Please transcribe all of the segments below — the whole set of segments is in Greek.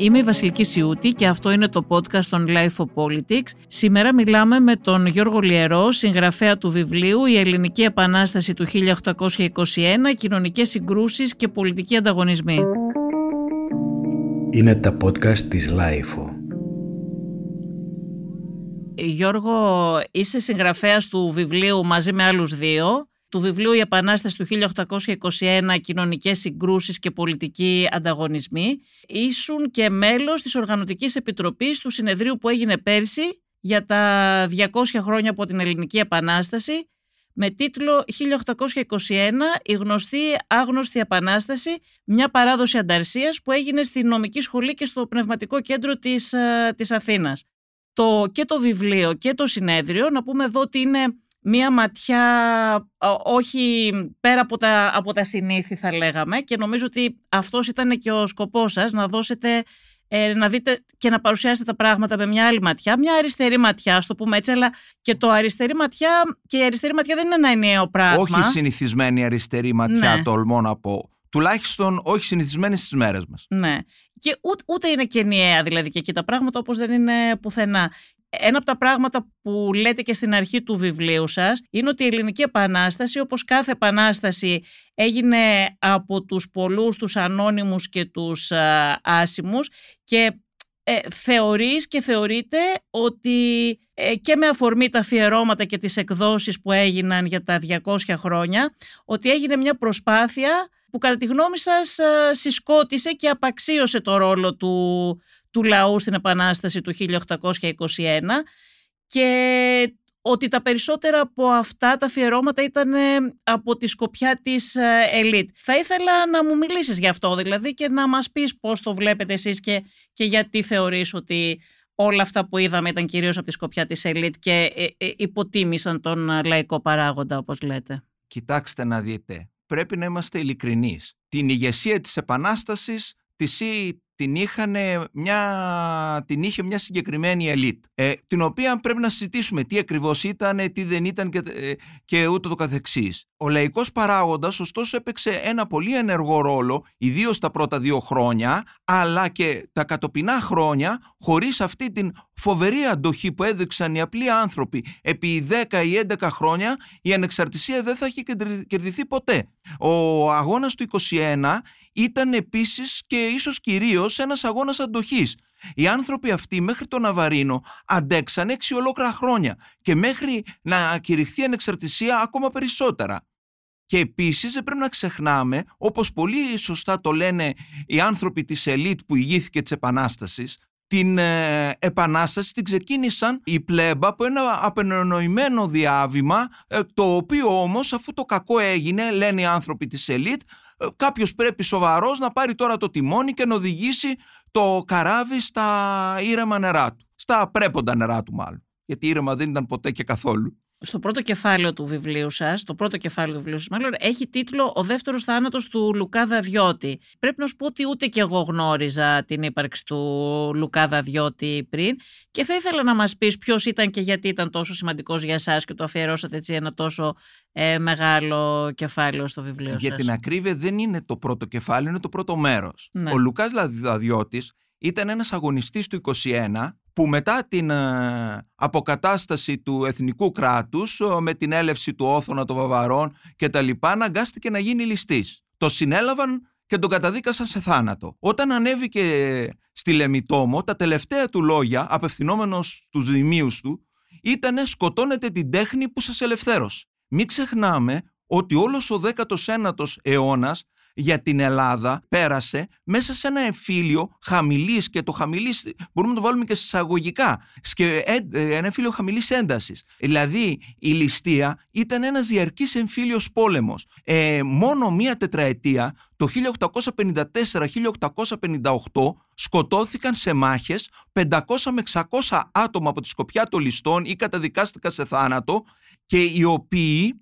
Είμαι η Βασιλική Σιούτη και αυτό είναι το podcast των Life of Politics. Σήμερα μιλάμε με τον Γιώργο Λιερό, συγγραφέα του βιβλίου «Η Ελληνική Επανάσταση του 1821, κοινωνικές συγκρούσεις και πολιτικοί ανταγωνισμοί». Είναι τα podcast της Life. Γιώργο, είσαι συγγραφέας του βιβλίου μαζί με άλλους δύο του βιβλίου «Η Επανάσταση του 1821. Κοινωνικές συγκρούσεις και πολιτικοί ανταγωνισμοί». Ήσουν και μέλος της Οργανωτικής Επιτροπής του συνεδρίου που έγινε πέρσι για τα 200 χρόνια από την Ελληνική Επανάσταση με τίτλο 1821 «Η γνωστή άγνωστη επανάσταση, μια παράδοση ανταρσίας που έγινε στη νομική σχολή και στο πνευματικό κέντρο της, ε, της Αθήνας». Το, και το βιβλίο και το συνέδριο, να πούμε εδώ ότι είναι μία ματιά όχι πέρα από τα, από τα συνήθη θα λέγαμε και νομίζω ότι αυτός ήταν και ο σκοπός σας να δώσετε ε, να δείτε και να παρουσιάσετε τα πράγματα με μια άλλη ματιά, μια αριστερή ματιά, ας το πούμε έτσι, αλλά και το αριστερή ματιά και η αριστερή ματιά δεν είναι ένα ενιαίο πράγμα. Όχι συνηθισμένη αριστερή ματιά, ναι. τολμώ να πω. Τουλάχιστον όχι συνηθισμένη στις μέρες μας. Ναι. Και ούτε, ούτε είναι και ενιαία δηλαδή και εκεί τα πράγματα όπως δεν είναι πουθενά. Ένα από τα πράγματα που λέτε και στην αρχή του βιβλίου σας είναι ότι η Ελληνική Επανάσταση όπως κάθε επανάσταση έγινε από τους πολλούς, τους ανώνυμους και τους α, άσημους και ε, θεωρείς και θεωρείτε ότι ε, και με αφορμή τα αφιερώματα και τις εκδόσεις που έγιναν για τα 200 χρόνια ότι έγινε μια προσπάθεια που κατά τη γνώμη σας συσκότησε και απαξίωσε το ρόλο του, του λαού στην Επανάσταση του 1821 και ότι τα περισσότερα από αυτά τα αφιερώματα ήταν ε, από τη σκοπιά της ε, ελίτ. Θα ήθελα να μου μιλήσεις γι' αυτό δηλαδή και να μας πεις πώς το βλέπετε εσείς και, και γιατί θεωρείς ότι όλα αυτά που είδαμε ήταν κυρίως από τη σκοπιά της ελίτ και ε, υποτίμησαν τον λαϊκό παράγοντα όπως λέτε. Κοιτάξτε να δείτε, πρέπει να είμαστε ειλικρινείς. Την ηγεσία της Επανάστασης τη την, είχαν μια, την είχε μια συγκεκριμένη ελίτ, ε, την οποία πρέπει να συζητήσουμε τι ακριβώς ήταν, τι δεν ήταν και, ε, και ούτω το καθεξής. Ο λαϊκός παράγοντας ωστόσο έπαιξε ένα πολύ ενεργό ρόλο, ιδίως τα πρώτα δύο χρόνια, αλλά και τα κατοπινά χρόνια, χωρίς αυτή την φοβερή αντοχή που έδειξαν οι απλοί άνθρωποι επί 10 ή 11 χρόνια, η ανεξαρτησία δεν θα έχει κερδιθεί ποτέ. Ο αγώνας του 21 ήταν επίσης και ίσως κυρίως ένας αγώνας αντοχής. Οι άνθρωποι αυτοί μέχρι τον Ναβαρίνο αντέξαν έξι ολόκληρα χρόνια και μέχρι να κηρυχθεί ανεξαρτησία ακόμα περισσότερα. Και επίσης δεν πρέπει να ξεχνάμε, όπως πολύ σωστά το λένε οι άνθρωποι της ελίτ που ηγήθηκε της Επανάστασης, την ε, Επανάσταση την ξεκίνησαν η πλέμπα από ένα απενοημένο διάβημα, ε, το οποίο όμως αφού το κακό έγινε, λένε οι άνθρωποι της ελίτ, ε, κάποιος πρέπει σοβαρός να πάρει τώρα το τιμόνι και να οδηγήσει το καράβι στα ήρεμα νερά του. Στα πρέποντα νερά του μάλλον. Γιατί ήρεμα δεν ήταν ποτέ και καθόλου στο πρώτο κεφάλαιο του βιβλίου σας, το πρώτο κεφάλαιο του βιβλίου σας μάλλον, έχει τίτλο «Ο δεύτερος θάνατος του Λουκά Δαδιώτη». Πρέπει να σου πω ότι ούτε και εγώ γνώριζα την ύπαρξη του Λουκά Δαδιώτη πριν και θα ήθελα να μας πεις ποιος ήταν και γιατί ήταν τόσο σημαντικός για εσάς και το αφιερώσατε έτσι ένα τόσο ε, μεγάλο κεφάλαιο στο βιβλίο για σας. Για την ακρίβεια δεν είναι το πρώτο κεφάλαιο, είναι το πρώτο μέρος. Ναι. Ο Λουκάς Δαδιώτης ήταν ένας αγωνιστής του 21 που μετά την ε, αποκατάσταση του εθνικού κράτους με την έλευση του Όθωνα των Βαβαρών και τα λοιπά αναγκάστηκε να γίνει ληστής. Το συνέλαβαν και τον καταδίκασαν σε θάνατο. Όταν ανέβηκε στη Λεμιτόμο, τα τελευταία του λόγια, απευθυνόμενος στους δημίους του, ήταν «σκοτώνετε την τέχνη που σας ελευθέρωσε». Μην ξεχνάμε ότι όλος ο 19ος αιώνας για την Ελλάδα πέρασε μέσα σε ένα εμφύλιο χαμηλής και το χαμηλής μπορούμε να το βάλουμε και συσσαγωγικά και ε, ένα εμφύλιο χαμηλής έντασης. Δηλαδή η ληστεία ήταν ένας διαρκής εμφύλιος πόλεμος. Ε, μόνο μία τετραετία το 1854-1858 σκοτώθηκαν σε μάχες 500 με 600 άτομα από τη σκοπιά των ληστών ή καταδικάστηκαν σε θάνατο και οι οποίοι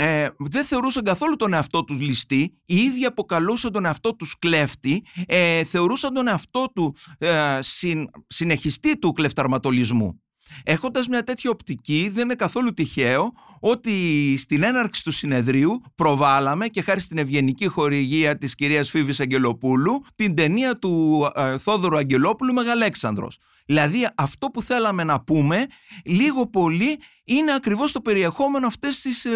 ε, δεν θεωρούσαν καθόλου τον εαυτό τους ληστή, οι ίδιοι αποκαλούσαν τον εαυτό τους κλέφτη, ε, θεωρούσαν τον εαυτό του ε, συν, συνεχιστή του κλεφταρματολισμού. Έχοντας μια τέτοια οπτική δεν είναι καθόλου τυχαίο ότι στην έναρξη του συνεδρίου προβάλαμε και χάρη στην ευγενική χορηγία της κυρίας Φίβης Αγγελοπούλου την ταινία του ε, Θόδωρου Αγγελόπουλου Μεγαλέξανδρος. Δηλαδή αυτό που θέλαμε να πούμε λίγο πολύ είναι ακριβώς το περιεχόμενο αυτές της ε,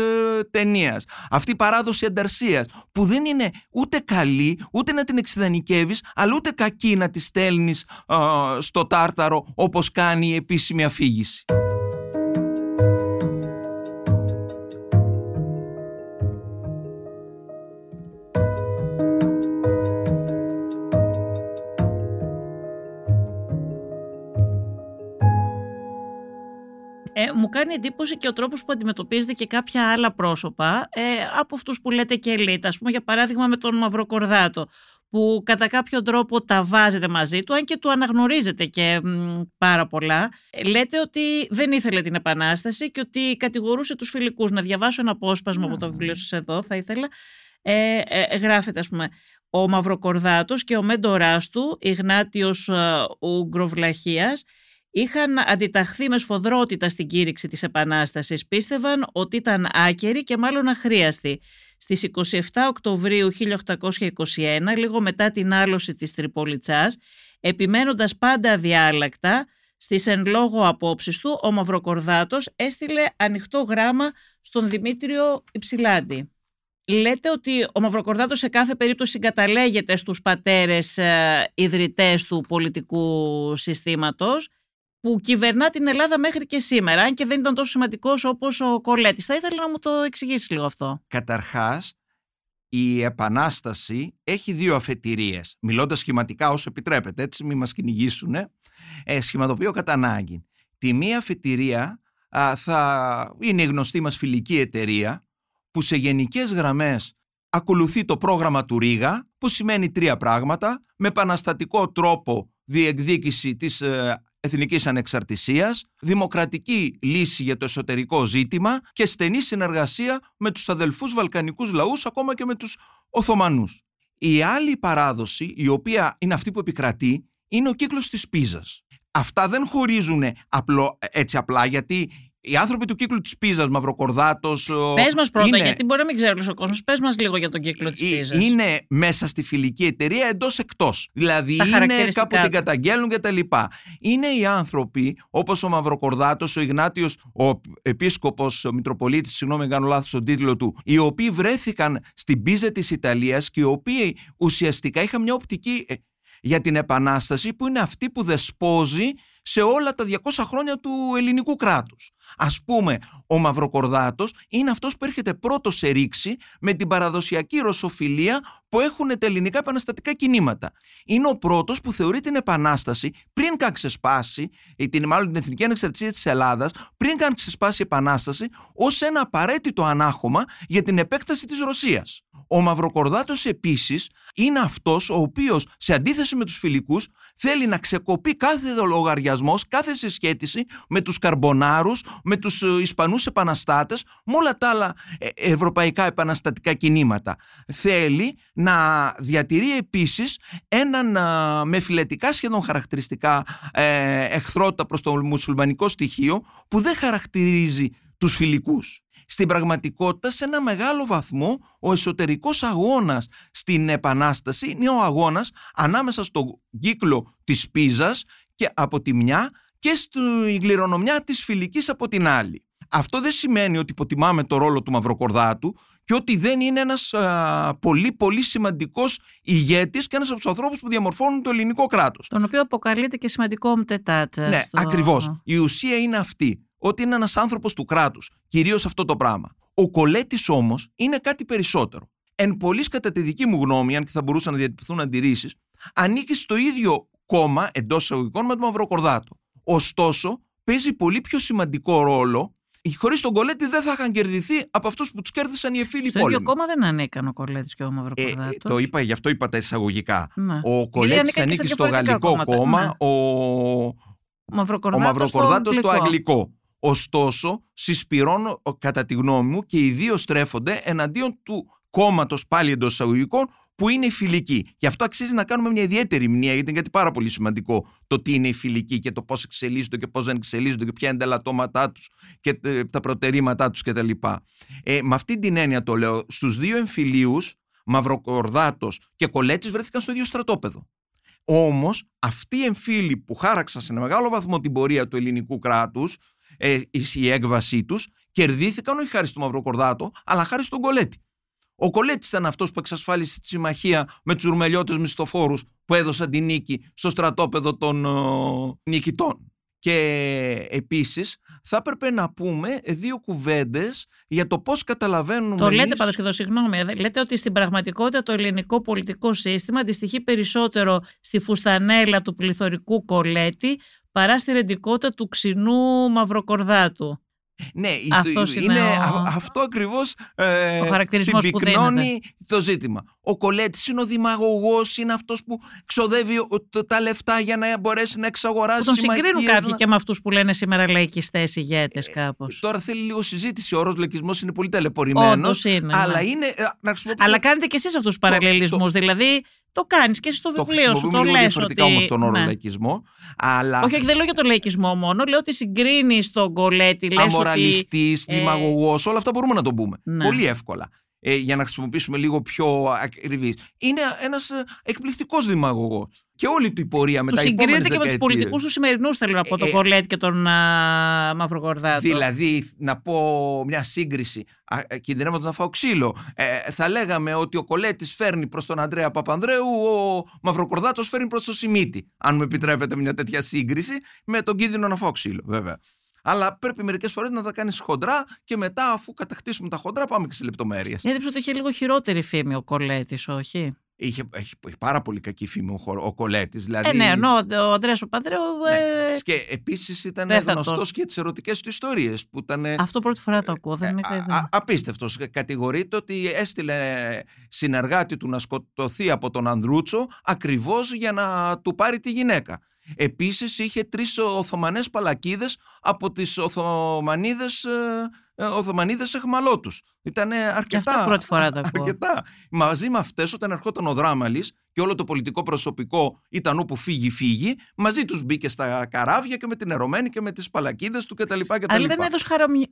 ταινίας. Αυτή η παράδοση ανταρσίας που δεν είναι ούτε καλή, ούτε να την εξειδανικεύεις, αλλά ούτε κακή να τη στέλνεις ε, στο τάρταρο όπως κάνει η επίσημη αφήγηση. Μου κάνει εντύπωση και ο τρόπος που αντιμετωπίζετε και κάποια άλλα πρόσωπα ε, από αυτούς που λέτε και ελίτ, ας πούμε για παράδειγμα με τον Μαυροκορδάτο που κατά κάποιο τρόπο τα βάζετε μαζί του, αν και του αναγνωρίζετε και πάρα πολλά. Λέτε ότι δεν ήθελε την Επανάσταση και ότι κατηγορούσε τους φιλικούς. Να διαβάσω ένα απόσπασμα από το βιβλίο σας εδώ, θα ήθελα. Ε, ε, γράφεται, ας πούμε, ο Μαυροκορδάτος και ο μέντοράς του, Ιγνάτιος ε, Ουγγροβλαχίας, είχαν αντιταχθεί με σφοδρότητα στην κήρυξη της Επανάστασης. Πίστευαν ότι ήταν άκερη και μάλλον αχρίαστη. Στις 27 Οκτωβρίου 1821, λίγο μετά την άλωση της Τριπολιτσάς, επιμένοντας πάντα αδιάλακτα στις εν λόγω απόψεις του, ο Μαυροκορδάτος έστειλε ανοιχτό γράμμα στον Δημήτριο Υψηλάντη. Λέτε ότι ο Μαυροκορδάτος σε κάθε περίπτωση συγκαταλέγεται στους πατέρες ε, ιδρυτές του πολιτικού συστήματος που κυβερνά την Ελλάδα μέχρι και σήμερα, αν και δεν ήταν τόσο σημαντικός όπως ο Κολέτης. Θα ήθελα να μου το εξηγήσεις λίγο αυτό. Καταρχάς, η Επανάσταση έχει δύο αφετηρίες. Μιλώντας σχηματικά όσο επιτρέπετε, έτσι μην μας κυνηγήσουν. Ε, σχηματοποιώ κατά ανάγκη. Τη μία αφετηρία θα είναι η γνωστή μας φιλική εταιρεία που σε γενικές γραμμές ακολουθεί το πρόγραμμα του Ρίγα που σημαίνει τρία πράγματα με επαναστατικό τρόπο διεκδίκηση της ε, εθνικής ανεξαρτησίας, δημοκρατική λύση για το εσωτερικό ζήτημα και στενή συνεργασία με τους αδελφούς βαλκανικούς λαούς, ακόμα και με τους Οθωμανούς. Η άλλη παράδοση, η οποία είναι αυτή που επικρατεί, είναι ο κύκλος της Πίζας. Αυτά δεν χωρίζουν απλό, έτσι απλά γιατί οι άνθρωποι του κύκλου της Πίζας, Μαυροκορδάτος. Πες μας πρώτα, είναι... γιατί μπορεί να μην ξέρει ο κόσμος. Πες μας λίγο για τον κύκλο της Πίζας. Είναι μέσα στη φιλική εταιρεία εντός εκτός. Δηλαδή είναι κάπου την καταγγέλνουν κτλ. Είναι οι άνθρωποι όπως ο Μαυροκορδάτος, ο Ιγνάτιος, ο επίσκοπος, ο Μητροπολίτης, συγγνώμη, κάνω λάθος τον τίτλο του, οι οποίοι βρέθηκαν στην Πίζα της Ιταλίας και οι οποίοι ουσιαστικά είχαν μια οπτική ε, για την Επανάσταση που είναι αυτή που δεσπόζει σε όλα τα 200 χρόνια του ελληνικού κράτους. Ας πούμε, ο Μαυροκορδάτος είναι αυτός που έρχεται πρώτος σε ρήξη με την παραδοσιακή ρωσοφιλία που έχουν τα ελληνικά επαναστατικά κινήματα. Είναι ο πρώτος που θεωρεί την Επανάσταση πριν καν ξεσπάσει, την, μάλλον την εθνική ανεξαρτησία της Ελλάδας, πριν καν ξεσπάσει η Επανάσταση, ως ένα απαραίτητο ανάχωμα για την επέκταση της Ρωσίας. Ο Μαυροκορδάτος επίσης είναι αυτός ο οποίος σε αντίθεση με τους φιλικούς θέλει να ξεκοπεί κάθε λογαριασμός, κάθε συσχέτιση με τους Καρμπονάρους, με τους ε, Ισπανούς επαναστάτες, με όλα τα άλλα ε, ευρωπαϊκά επαναστατικά κινήματα. Θέλει να διατηρεί επίσης έναν με φιλετικά σχεδόν χαρακτηριστικά ε, εχθρότητα προς το μουσουλμανικό στοιχείο που δεν χαρακτηρίζει τους φιλικούς στην πραγματικότητα σε ένα μεγάλο βαθμό ο εσωτερικός αγώνας στην Επανάσταση είναι ο αγώνας ανάμεσα στον κύκλο της Πίζας και από τη μια και στην κληρονομιά της φιλικής από την άλλη. Αυτό δεν σημαίνει ότι υποτιμάμε το ρόλο του Μαυροκορδάτου και ότι δεν είναι ένας πολύ πολύ σημαντικός ηγέτης και ένας από τους ανθρώπους που διαμορφώνουν το ελληνικό κράτος. Τον οποίο αποκαλείται και σημαντικό μτετάτ. Ναι, στο... ακριβώς. Η ουσία είναι αυτή ότι είναι ένας άνθρωπος του κράτους, κυρίως αυτό το πράγμα. Ο Κολέτης όμως είναι κάτι περισσότερο. Εν πολλής κατά τη δική μου γνώμη, αν και θα μπορούσαν να διατυπωθούν αντιρρήσεις, ανήκει στο ίδιο κόμμα εντός εισαγωγικών με τον Μαυροκορδάτο. Ωστόσο, παίζει πολύ πιο σημαντικό ρόλο. Χωρίς τον Κολέτη δεν θα είχαν κερδιθεί από αυτούς που τους κέρδισαν οι εφήλοι πόλεμοι. Στο ίδιο κόμμα δεν ανήκαν ο Κολέτης και ο Μαυροκορδάτος. Ε, το είπα, γι' αυτό είπα τα εισαγωγικά. Ναι. Ο Κολέτης ανήκει στο γαλλικό κόμμα, ναι. ο, ο Μαυροκορδάτος στο αγγλικό. Ωστόσο, συσπηρώνω κατά τη γνώμη μου και οι δύο στρέφονται εναντίον του κόμματος πάλι εντός εισαγωγικών που είναι η φιλική. Γι' αυτό αξίζει να κάνουμε μια ιδιαίτερη μνήμα, γιατί είναι κάτι πάρα πολύ σημαντικό το τι είναι η φιλική και το πώς εξελίσσονται και πώς δεν εξελίσσονται και ποια είναι τα ελαττώματά τους και ε, τα προτερήματά τους κτλ. Ε, με αυτή την έννοια το λέω, στους δύο εμφυλίους, Μαυροκορδάτος και Κολέτη βρέθηκαν στο ίδιο στρατόπεδο. Όμως, αυτοί οι εμφύλοι που χάραξαν σε μεγάλο βαθμό την πορεία του ελληνικού κράτους, ε, η έκβασή τους, κερδίθηκαν όχι χάρη στο Μαυροκορδάτο, αλλά χάρη στον Κολέτη. Ο Κολέτης ήταν αυτός που εξασφάλισε τη συμμαχία με τους ουρμελιώτες μισθοφόρους που έδωσαν την νίκη στο στρατόπεδο των ε, νικητών. Και επίσης θα έπρεπε να πούμε δύο κουβέντες για το πώς καταλαβαίνουμε Το λέτε εμείς... πάντως και εδώ συγγνώμη, λέτε ότι στην πραγματικότητα το ελληνικό πολιτικό σύστημα αντιστοιχεί περισσότερο στη φουστανέλα του πληθωρικού κολέτη παρά στη ρεντικότητα του ξινού μαυροκορδάτου. Ναι, Αυτός είναι, είναι ο- αυτό ακριβώς ε, Ο χαρακτηρισμός που συμπυκνώνει το ζήτημα. Ο Κολέτης είναι ο δημαγωγός, είναι αυτός που ξοδεύει ο- το- τα λεφτά για να μπορέσει να εξαγοράσει Που τον συγκρίνουν συμμαχίες, κάποιοι να- και με αυτούς που λένε σήμερα λαϊκιστές ηγέτες Ε, κάπως. Τώρα θέλει λίγο συζήτηση. Ο όρος λαϊκισμός είναι πολύ ταλαιπωρημένος. Όντως είναι. Αλλά ναι. είναι. ε, Να χρησιμοποιήσω Αλλά κάνετε και εσείς αυτούς τους παραλληλισμούς, δηλαδή το κάνεις και στο το βιβλίο σου, χρησιμοποιούμε το λίγο λες διαφορετικά ότι... όμως τον όρο ναι. λαϊκισμό. Αλλά Όχι, όχι, δεν λέω για το λαϊκισμό μόνο. Λέω ότι συγκρίνεις τον κολέτη. Λες ότι... αμοραλιστής, ε, δημαγωγός, όλα αυτά μπορούμε να το πούμε. Ναι. Πολύ εύκολα. Ε, για να χρησιμοποιήσουμε λίγο πιο ακριβή. Είναι ένας εκπληκτικός δημαγωγός. Και όλη του η πορεία μετά Του οι επόμενες συγκρίνεται και με τους δεκαετίες. πολιτικούς τους σημερινούς, θέλω να πω, τον Ε, Κολέτη και τον α, Μαυρογορδάτο. Δηλαδή, να πω μια σύγκριση, κινδυνεύοντας να φάω ξύλο. Ε, θα λέγαμε ότι ο Κολέτης φέρνει προς τον Αντρέα Παπανδρέου, ο Μαυροκορδάτο φέρνει προς τον Σιμίτη. Αν μου επιτρέπετε μια τέτοια σύγκριση, με τον κίνδυνο να φάω ξύλο, βέβαια. Αλλά πρέπει μερικές φορές να τα κάνεις χοντρά και μετά, αφού κατακτήσουμε τα χοντρά, πάμε και σε λεπτομέρειες. Γιατί ότι είχε λίγο χειρότερη φήμη ο Κολέτης, όχι; Είχε, έχει, έχει πάρα πολύ κακή φήμη ο, χο- ο Κολέτης. Δηλαδή, Ε, ναι, ενώ ο Αντρέα Παπανδρέου. ε, Και επίσης ήταν δεν θα γνωστός το- και τις ερωτικές του ιστορίες. Που ήταν Αυτό πρώτη φορά το ακούω. Δεν είναι Ε, α- ιδέα. α- απίστευτος. Κατηγορείται ότι έστειλε συνεργάτη του να σκοτωθεί από τον Ανδρούτσο ακριβώς για να του πάρει τη γυναίκα. Επίσης είχε τρεις Οθωμανές παλακίδες από τις Οθωμανίδες, ε, ε, Οθωμανίδες εχμαλώτους. Ήταν αρκετά. αυτό πρώτη φορά το ακούω. Αρκετά. Μαζί με αυτές όταν ερχόταν ο Δράμαλης και όλο το πολιτικό προσωπικό ήταν όπου φύγει φύγει, μαζί τους μπήκε στα καράβια και με την ερωμένη και με τις παλακίδες του κτλ. Αλλά ήταν έδο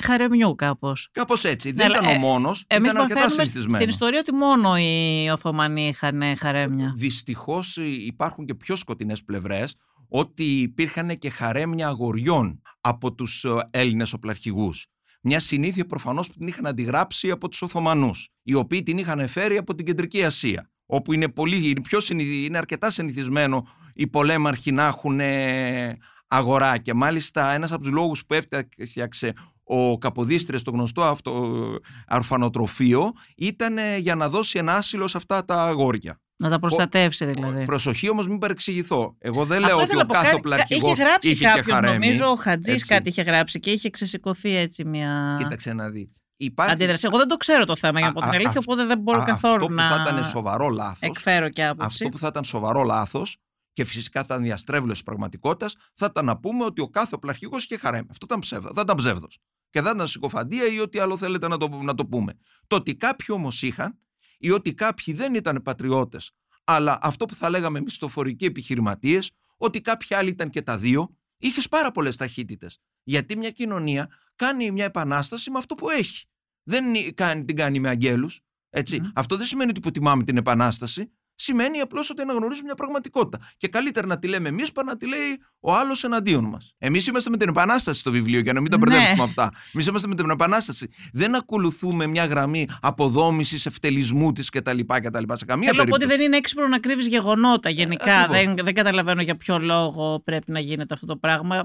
χαρεμιού κάπως. Κάπως έτσι. Δεν Αλλά, ήταν ο ε, μόνος. Εμείς Ήταν αρκετά μαθαίνουμε συνηθισμένο. στην ιστορία ότι μόνο οι Οθωμανοί είχαν χαρέμια. Δυστυχώς υπάρχουν και πιο σκοτεινές πλευρές ότι υπήρχαν και χαρέμια αγοριών από τους Έλληνες οπλαρχηγούς. Μια συνήθεια προφανώς που την είχαν αντιγράψει από τους Οθωμανούς, οι οποίοι την είχαν φέρει από την κεντρική Ασία. Όπου είναι, πολύ, είναι, πιο συνηθι- είναι αρκετά συνηθισμένο οι πολέμαρχοι να έχουν ε, αγορά. Και μάλιστα ένας από τους λόγους που έφτιαξε ο Καποδίστρες, το γνωστό αυτό αρφανοτροφείο, ήταν ε, για να δώσει ένα άσυλο σε αυτά τα αγόρια. Να τα προστατεύσει δηλαδή. Προσοχή όμως, μην παρεξηγηθώ. Εγώ δεν Αυτό λέω ότι ήθελα ο να πω, κάθε κα- οπλαρχηγό Είχε γράψει είχε και κάποιο, χαρέμι. νομίζω ο Χατζής Έτσι. κάτι είχε γράψει και είχε ξεσηκωθεί έτσι μια Κοίταξε να δει. Υπάρχει αντίδραση. Εγώ δεν το ξέρω το θέμα για να πω Α, την α, αλήθεια, αυ- οπότε δεν μπορώ α- καθόλου αυτό που να θα ήταν σοβαρό λάθο. εκφέρω και άποψη. Αυτό που θα ήταν σοβαρό λάθος και φυσικά θα ήταν διαστρέβλωση πραγματικότητας, θα ήταν να πούμε ότι ο κάθε οπλαρχηγό είχε χαρέμι. Αυτό ήταν ψεύδο. Θα ήταν ψεύδος. Και θα ήταν συκοφαντία ή ό,τι άλλο θέλετε να το, να το πούμε. Το ότι κάποιοι όμως είχαν ή ότι κάποιοι δεν ήταν πατριώτες, αλλά αυτό που θα λέγαμε μισθοφορικοί επιχειρηματίες, ότι κάποιοι άλλοι ήταν και τα δύο, είχες πάρα πολλές ταχύτητες. Γιατί μια κοινωνία κάνει μια επανάσταση με αυτό που έχει. Δεν κάνει, την κάνει με αγγέλους. Έτσι. Μμμ. Αυτό δεν σημαίνει ότι υποτιμάμε την επανάσταση. Σημαίνει απλώς ότι αναγνωρίζουμε μια πραγματικότητα. Και καλύτερα να τη λέμε εμείς παρά να τη λέει ο άλλος εναντίον μας. Εμείς είμαστε με την επανάσταση στο βιβλίο, για να μην τα Ναι. μπερδέψουμε αυτά. Εμείς είμαστε με την επανάσταση. Δεν ακολουθούμε μια γραμμή αποδόμησης, ευτελισμού της κτλ. κτλ. Σε καμία Θέλω να πω ότι περίπτωση. δεν είναι έξυπνο να κρύβεις γεγονότα γενικά. ακριβώς. δεν, δεν καταλαβαίνω για ποιο λόγο πρέπει να γίνεται αυτό το πράγμα.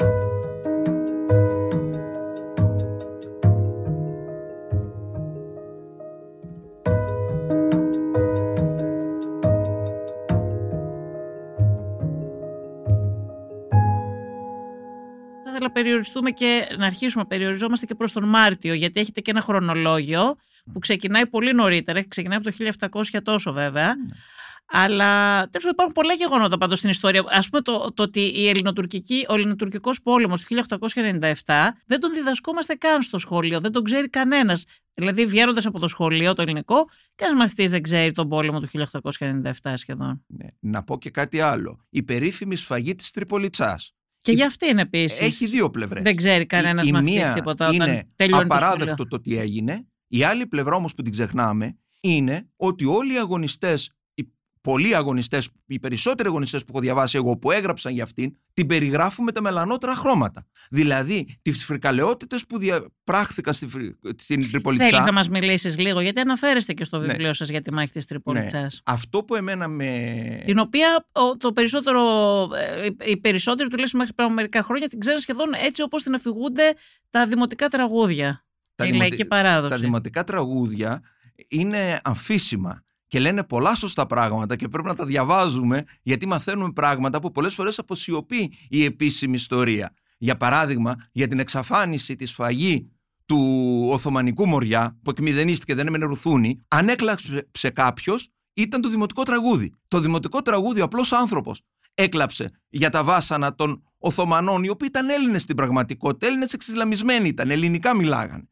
Ήθελα να περιοριστούμε και να αρχίσουμε να περιοριζόμαστε και προς τον Μάρτιο, γιατί έχετε και ένα χρονολόγιο που ξεκινάει πολύ νωρίτερα, ξεκινάει από το 1700 τόσο βέβαια. Αλλά τέλος πάντων υπάρχουν πολλά γεγονότα πάντως στην ιστορία. Α πούμε το, το ότι η ελληνοτουρκική, ο ελληνοτουρκικός πόλεμος του 1897 δεν τον διδασκόμαστε καν στο σχολείο, δεν τον ξέρει κανένας. Δηλαδή, βγαίνοντας από το σχολείο το ελληνικό, κανένας μαθητής δεν ξέρει τον πόλεμο του 1897 σχεδόν. Ναι. Να πω και κάτι άλλο. Η περίφημη σφαγή της Τριπολιτσάς. Και για αυτήν επίσης. Έχει δύο πλευρές. Δεν ξέρει κανένας μαθητή τίποτα όταν είναι τελειώνει το απαράδεκτο σχολείο. το τι έγινε. Η άλλη πλευρά όμως που την ξεχνάμε είναι ότι όλοι οι αγωνιστές, οι πολλοί αγωνιστές, οι περισσότεροι αγωνιστές που έχω διαβάσει εγώ που έγραψαν για αυτήν, την περιγράφουν με τα μελανότερα χρώματα. Δηλαδή, τις φρικαλαιότητες που διαπράχθηκαν στη, φρι- στην Τριπολιτσά. Θέλεις να μας μιλήσεις λίγο, γιατί αναφέρεστε και στο Ναι. βιβλίο σας για τη μάχη της Τριπολιτσά. Ναι. Αυτό που εμένα με. Την οποία ο- το περισσότερο, ε, οι περισσότεροι τουλάχιστον μέχρι πριν από μερικά χρόνια την ξέρουν σχεδόν έτσι όπως την αφηγούνται τα δημοτικά τραγούδια. Τα η δημοτι- λαϊκή παράδοση. Τα δημοτικά τραγούδια είναι αμφίσιμα και λένε πολλά σωστά πράγματα και πρέπει να τα διαβάζουμε γιατί μαθαίνουμε πράγματα που πολλές φορές αποσιωπεί η επίσημη ιστορία. Για παράδειγμα, για την εξαφάνιση της σφαγή του Οθωμανικού Μοριά που εκμηδενίστηκε, δεν έμενε ρουθούνη, αν έκλαψε κάποιος, ήταν το δημοτικό τραγούδι. Το δημοτικό τραγούδι, ο απλός άνθρωπος, έκλαψε για τα βάσανα των Οθωμανών, οι οποίοι ήταν Έλληνες στην πραγματικότητα, Έλληνες εξισλαμισμένοι ήταν, ελληνικά μιλάγαν.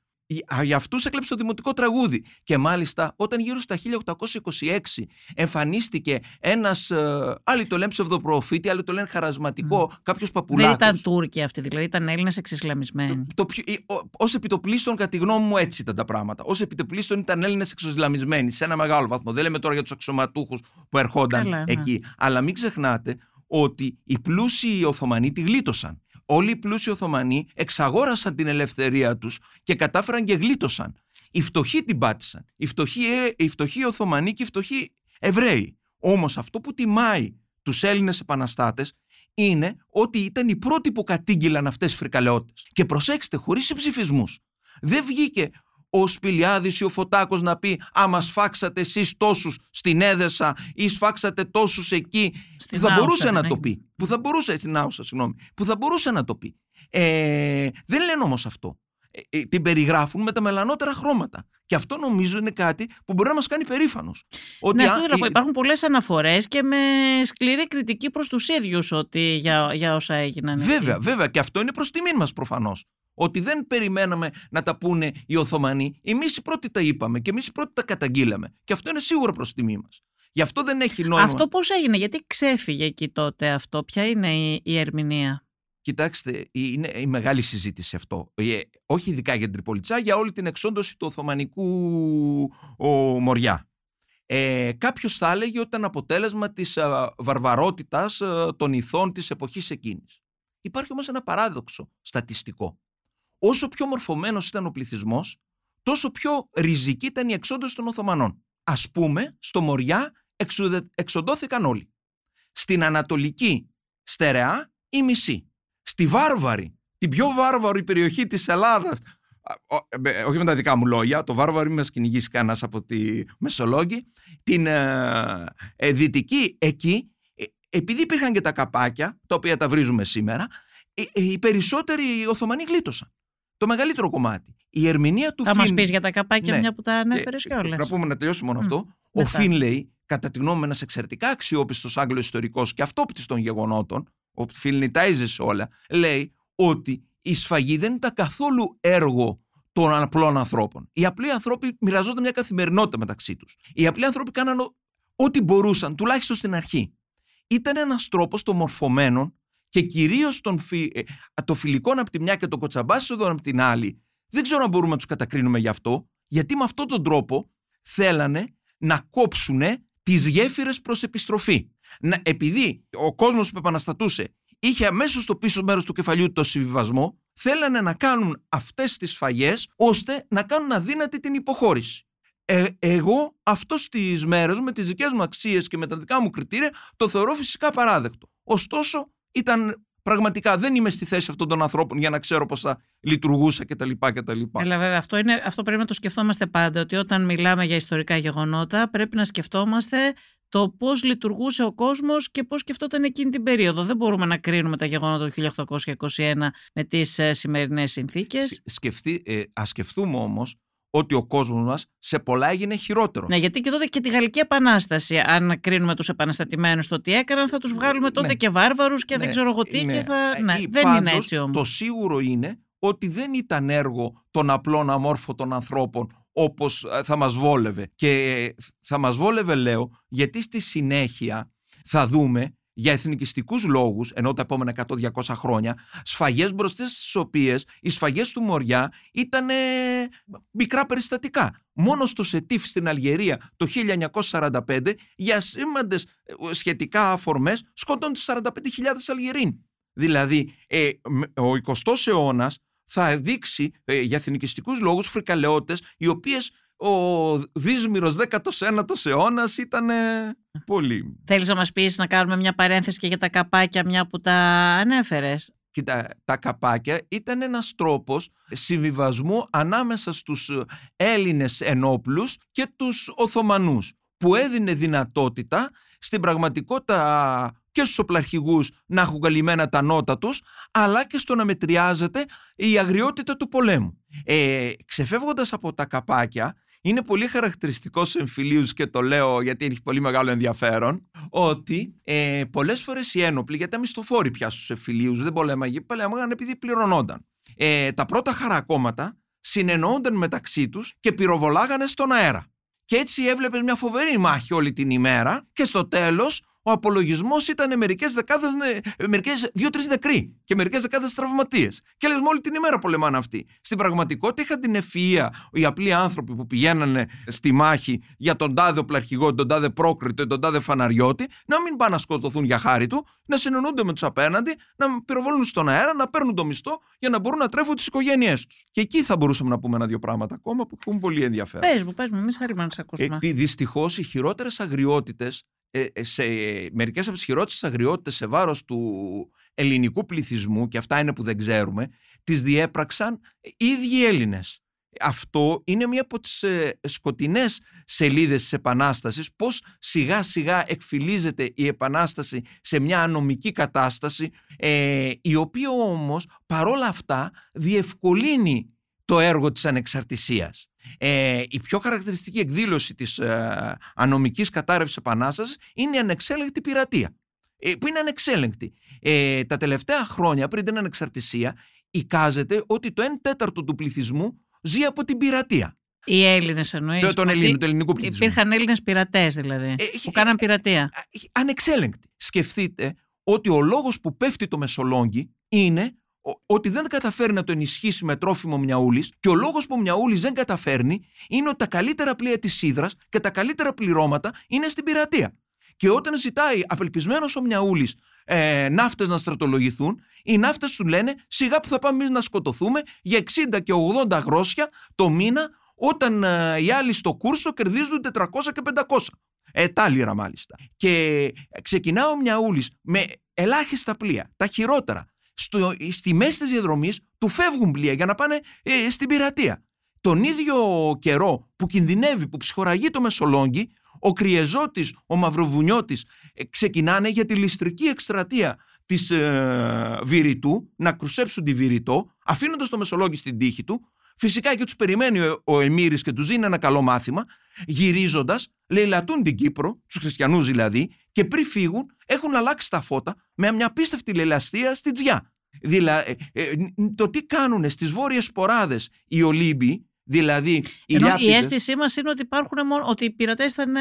Για αυτούς έκλεψε το δημοτικό τραγούδι. Και μάλιστα όταν γύρω στα 1826 εμφανίστηκε ένας. Ε, άλλοι το λένε ψευδοπροφήτη, άλλοι το λένε χαρασματικό, mm. κάποιος Δεν παπουλάκος. ήταν Τούρκοι αυτοί, δηλαδή ήταν Έλληνες εξισλαμισμένοι. Ω επιτοπλίστων, κατά τη γνώμη μου, έτσι ήταν τα πράγματα. Ω επιτοπλίστων ήταν Έλληνες εξισλαμισμένοι σε ένα μεγάλο βαθμό. Δεν λέμε τώρα για τους αξιωματούχους που ερχόνταν Καλά, ναι. εκεί. Αλλά μην ξεχνάτε ότι οι πλούσιοι Οθωμανοί τη γλίτωσαν. Όλοι οι πλούσιοι Οθωμανοί εξαγόρασαν την ελευθερία τους και κατάφεραν και γλίτωσαν. Οι φτωχοί την πάτησαν. Οι φτωχοί, οι φτωχοί Οθωμανοί και οι φτωχοί Εβραίοι. Όμως αυτό που τιμάει τους Έλληνες επαναστάτες είναι ότι ήταν οι πρώτοι που κατήγγυλαν αυτές τις φρικαλαιότητες. Και προσέξτε, χωρίς συμψηφισμούς. Δεν βγήκε ο Σπηλιάδης ή ο Φωτάκος να πει «Άμα σφάξατε εσείς τόσους στην Έδεσα ή σφάξατε τόσους εκεί» Στην που θα Άουσα, μπορούσε δεν να έγινε. το πει. Που θα μπορούσε, στην Άουσα, συγγνώμη. Που θα μπορούσε να το πει. Ε, δεν λένε όμως αυτό. Ε, ε, την περιγράφουν με τα μελανότερα χρώματα. Και αυτό νομίζω είναι κάτι που μπορεί να μας κάνει περήφανος. Ότι ναι, αυτό αν- θέλω να πω. η- Υπάρχουν πολλές αναφορές και με σκληρή κριτική προς τους ίδιους ότι για, για όσα έγιναν. εκεί. Βέβαια, βέβαια. Και αυτό είναι προς τιμήν μας προφανώς. Ότι δεν περιμέναμε να τα πούνε οι Οθωμανοί. Εμείς οι πρώτοι τα είπαμε και εμείς οι πρώτοι τα καταγγείλαμε. Και αυτό είναι σίγουρα προς τιμή μας. Γι' αυτό δεν έχει νόημα. Αυτό πώς έγινε, γιατί ξέφυγε εκεί τότε αυτό, ποια είναι η, η ερμηνεία; Κοιτάξτε, είναι η μεγάλη συζήτηση αυτό. Ε, όχι ειδικά για την Τριπολιτσά, για όλη την εξόντωση του Οθωμανικού ο, Μοριά. Ε, Κάποιος θα έλεγε ότι ήταν αποτέλεσμα της α, βαρβαρότητας α, των ηθών της εποχής εκείνης. Υπάρχει όμως ένα παράδοξο στατιστικό. Όσο πιο μορφωμένος ήταν ο πληθυσμός, τόσο πιο ριζική ήταν η εξόντωση των Οθωμανών. Ας πούμε, στο Μοριά εξουδε- εξοντώθηκαν όλοι. Στην Ανατολική στερεά η μισή. Στη Βάρβαρη, την πιο βάρβαρη περιοχή της Ελλάδας, α, ο- ε, όχι με τα δικά μου λόγια, το Βάρβαρη μην μας κυνηγήσει κανένας από τη Μεσολόγγι, την ε, ε, δυτική εκεί, ε, επειδή υπήρχαν και τα καπάκια, τα οποία τα βρίζουμε σήμερα, ε, ε, οι περισσότεροι Οθωμανοί γλίτωσαν. Το μεγαλύτερο κομμάτι. Η ερμηνεία του Θα μας Φιν- πεις για τα καπάκια Ναι. μια που τα ανέφερες ε, κιόλα. Να πούμε να τελειώσει μόνο Μμ. αυτό. Ο μετά. Φιν λέει, κατά τη γνώμη μου, ένας εξαιρετικά αξιόπιστος Άγγλο ιστορικό και αυτόπτης των γεγονότων, ο Φιν νητάιζε σε όλα, λέει ότι η σφαγή δεν ήταν καθόλου έργο των απλών ανθρώπων. Οι απλοί άνθρωποι μοιραζόταν μια καθημερινότητα μεταξύ τους. Οι απλοί άνθρωποι κάναν ο- ό,τι μπορούσαν, τουλάχιστον στην αρχή. Ήταν ένας τρόπος των μορφωμένων και κυρίως των φι... ε, το φιλικών από τη μια και των κοτσαμπάσιδων από την άλλη. Δεν ξέρω αν μπορούμε να τους κατακρίνουμε γι' αυτό, γιατί με αυτόν τον τρόπο θέλανε να κόψουν τις γέφυρες προς επιστροφή. Να, επειδή ο κόσμος που επαναστατούσε είχε αμέσως στο πίσω μέρος του κεφαλιού του το συμβιβασμό, θέλανε να κάνουν αυτές τις σφαγέ ώστε να κάνουν αδύνατη την υποχώρηση. Ε, εγώ αυτός στι μέρες με τις δικές μου αξίες και με τα δικά μου κριτήρια το θεωρώ φυσικά παράδεκτο. Ωστόσο, ήταν πραγματικά δεν είμαι στη θέση αυτών των ανθρώπων για να ξέρω πώς θα λειτουργούσα κτλ. κτλ. Έλα, βέβαια, αυτό, είναι, αυτό πρέπει να το σκεφτόμαστε πάντα. Ότι όταν μιλάμε για ιστορικά γεγονότα, πρέπει να σκεφτόμαστε το πώς λειτουργούσε ο κόσμος και πώς σκεφτόταν εκείνη την περίοδο. Δεν μπορούμε να κρίνουμε τα γεγονότα του 1821 με τις ε, σημερινές συνθήκες. Σκεφτεί, ε, ας σκεφτούμε όμως ότι ο κόσμος μας σε πολλά έγινε χειρότερο. Ναι, γιατί και τότε και τη Γαλλική Επανάσταση, αν κρίνουμε τους επαναστατημένους το τι έκαναν, θα τους βγάλουμε τότε Ναι. και βάρβαρους και δεν Ναι, ξέρω εγώ τι ναι. και θα... Ε, Ναι, ή δεν είναι πάντως, έτσι όμως. Το σίγουρο είναι ότι δεν ήταν έργο των απλών αμόρφωτων ανθρώπων όπως ε, θα μας βόλευε. Και ε, θα μας βόλευε λέω γιατί στη συνέχεια θα δούμε για εθνικιστικούς λόγους, ενώ τα επόμενα 100-200 χρόνια, σφαγές μπροστά στις οποίες οι σφαγές του Μοριά ήταν ε, μικρά περιστατικά. Μόνος στο Σετίφ στην Αλγερία το 1945 για σήμαντες ε, σχετικά αφορμές σκοτώνται 45.000 Αλγερίνοι. Δηλαδή, ε, μ- ο 20ος αιώνας θα δείξει ε, για εθνικιστικούς λόγους φρικαλαιότητες οι οποίες ο δύσμυρος 19ος αιώνας ήταν ε, πολύ. Θέλεις να μας πεις να κάνουμε μια παρένθεση και για τα καπάκια μια που τα ανέφερες; Κοίτα, τα καπάκια ήταν ένας τρόπος συμβιβασμού ανάμεσα στους ε, Έλληνες ενόπλους και τους Οθωμανούς που έδινε δυνατότητα στην πραγματικότητα και στους οπλαρχηγούς να έχουν καλυμμένα τα νότα τους αλλά και στο να μετριάζεται η αγριότητα του πολέμου. Ε, ξεφεύγοντας από τα καπάκια είναι πολύ χαρακτηριστικός σε εμφυλίους και το λέω γιατί έχει πολύ μεγάλο ενδιαφέρον ότι ε, πολλές φορές οι ένοπλοι, γιατί τα μισθοφόροι πια στους εμφυλίους δεν πολέμαγε, πολέμαγαν επειδή πληρωνόνταν. Ε, τα πρώτα χαρακόμματα συνεννοούνταν μεταξύ τους και πυροβολάγανε στον αέρα. Και έτσι έβλεπες μια φοβερή μάχη όλη την ημέρα και στο τέλος ο απολογισμός ήταν μερικές δεκάδες, νε- μερικές δύο-τρεις νεκροί και μερικές δεκάδες τραυματίες. Και λες, όλη την ημέρα πολεμάνε αυτοί. Στην πραγματικότητα είχαν την ευφυΐα οι απλοί άνθρωποι που πηγαίνανε στη μάχη για τον τάδε οπλαρχηγό, τον τάδε πρόκριτο, τον τάδε φαναριώτη, να μην πάνε να σκοτωθούν για χάρη του, να συνεννούνται με τους απέναντι, να πυροβολούν στον αέρα, να παίρνουν το μισθό για να μπορούν να τρέφουν τις οικογένειές τους. Και εκεί θα μπορούσαμε να πούμε ένα-δύο πράγματα ακόμα που έχουν πολύ ενδιαφέρον. Πες μου, πες μου, εμείς θέλουμε να σε ακούσουμε. Ε, Δυστυχώς οι χειρότερες αγριότητες, σε μερικές από τις χειρότερες αγριότητες σε βάρος του ελληνικού πληθυσμού, και αυτά είναι που δεν ξέρουμε, τις διέπραξαν οι ίδιοι Έλληνες. Αυτό είναι μία από τις ε, σκοτεινές σελίδες της Επανάστασης πώς σιγά σιγά εκφυλίζεται η Επανάσταση σε μια ανομική κατάσταση ε, η οποία όμως παρόλα αυτά διευκολύνει το έργο της ανεξαρτησίας. Ε, η πιο χαρακτηριστική εκδήλωση της ε, ανομικής κατάρρευσης επανάστασης είναι η ανεξέλεγκτη πειρατεία. Ε, που είναι ανεξέλεγκτη. Ε, τα τελευταία χρόνια πριν την ανεξαρτησία εικάζεται ότι το 1 τέταρτο του πληθυσμού ζει από την πειρατεία. Οι Έλληνες εννοείς. Το, τον ότι Ελλήνο, του ελληνικού πληθυσμού. Υπήρχαν Έλληνες πειρατές δηλαδή, Ε, που ε, κάναν ε, πειρατεία. ε, Ανεξέλεγκτη. Σκεφτείτε ότι ο λόγος που πέφτει το Μεσολόγγι είναι ο- ότι δεν καταφέρει να το ενισχύσει με τρόφιμο Μιαούλης και ο λόγος που ο Μιαούλης δεν καταφέρνει είναι ότι τα καλύτερα πλοία της Ήδρας και τα καλύτερα πληρώματα είναι στην πειρατεία. Και όταν ζητάει απελπισμένος ο Μιαούλης ε, ναύτες να στρατολογηθούν, οι ναύτες του λένε σιγά που θα πάμε εμείς να σκοτωθούμε για 60 και 80 γρόσια το μήνα όταν ε, οι άλλοι στο κούρσο κερδίζουν 400 και 500. Ε, τάλιρα μάλιστα. Και ξεκινά ο Μιαούλης με ελάχιστα πλοία, τα χειρότερα. Στο, στη μέση της διαδρομής του φεύγουν πλοία για να πάνε ε, στην πειρατεία. Τον ίδιο καιρό που κινδυνεύει, που ψυχοραγεί το Μεσολόγγι, ο Κριεζώτης, ο Μαυροβουνιώτης ε, ξεκινάνε για τη ληστρική εκστρατεία της ε, Βηρητού να κρουσέψουν τη Βηρητό, αφήνοντας το Μεσολόγγι στην τύχη του. Φυσικά και τους περιμένει ο, ο Εμμύρης και τους δίνει ένα καλό μάθημα, γυρίζοντας, λαιλατούν την Κύπρο, τους χριστιανούς δηλαδή, και πριν φύγουν έχουν αλλάξει τα φώτα με μια απίστευτη λαιλαστία στη Τζιά. Δηλαδή, το τι κάνουν στις βόρειες σποράδες οι Ολύμποι, δηλαδή οι Ενώ η Λιάπηδες, αίσθησή μας είναι ότι, υπάρχουν μόνο, ότι οι πειρατές ήταν ε,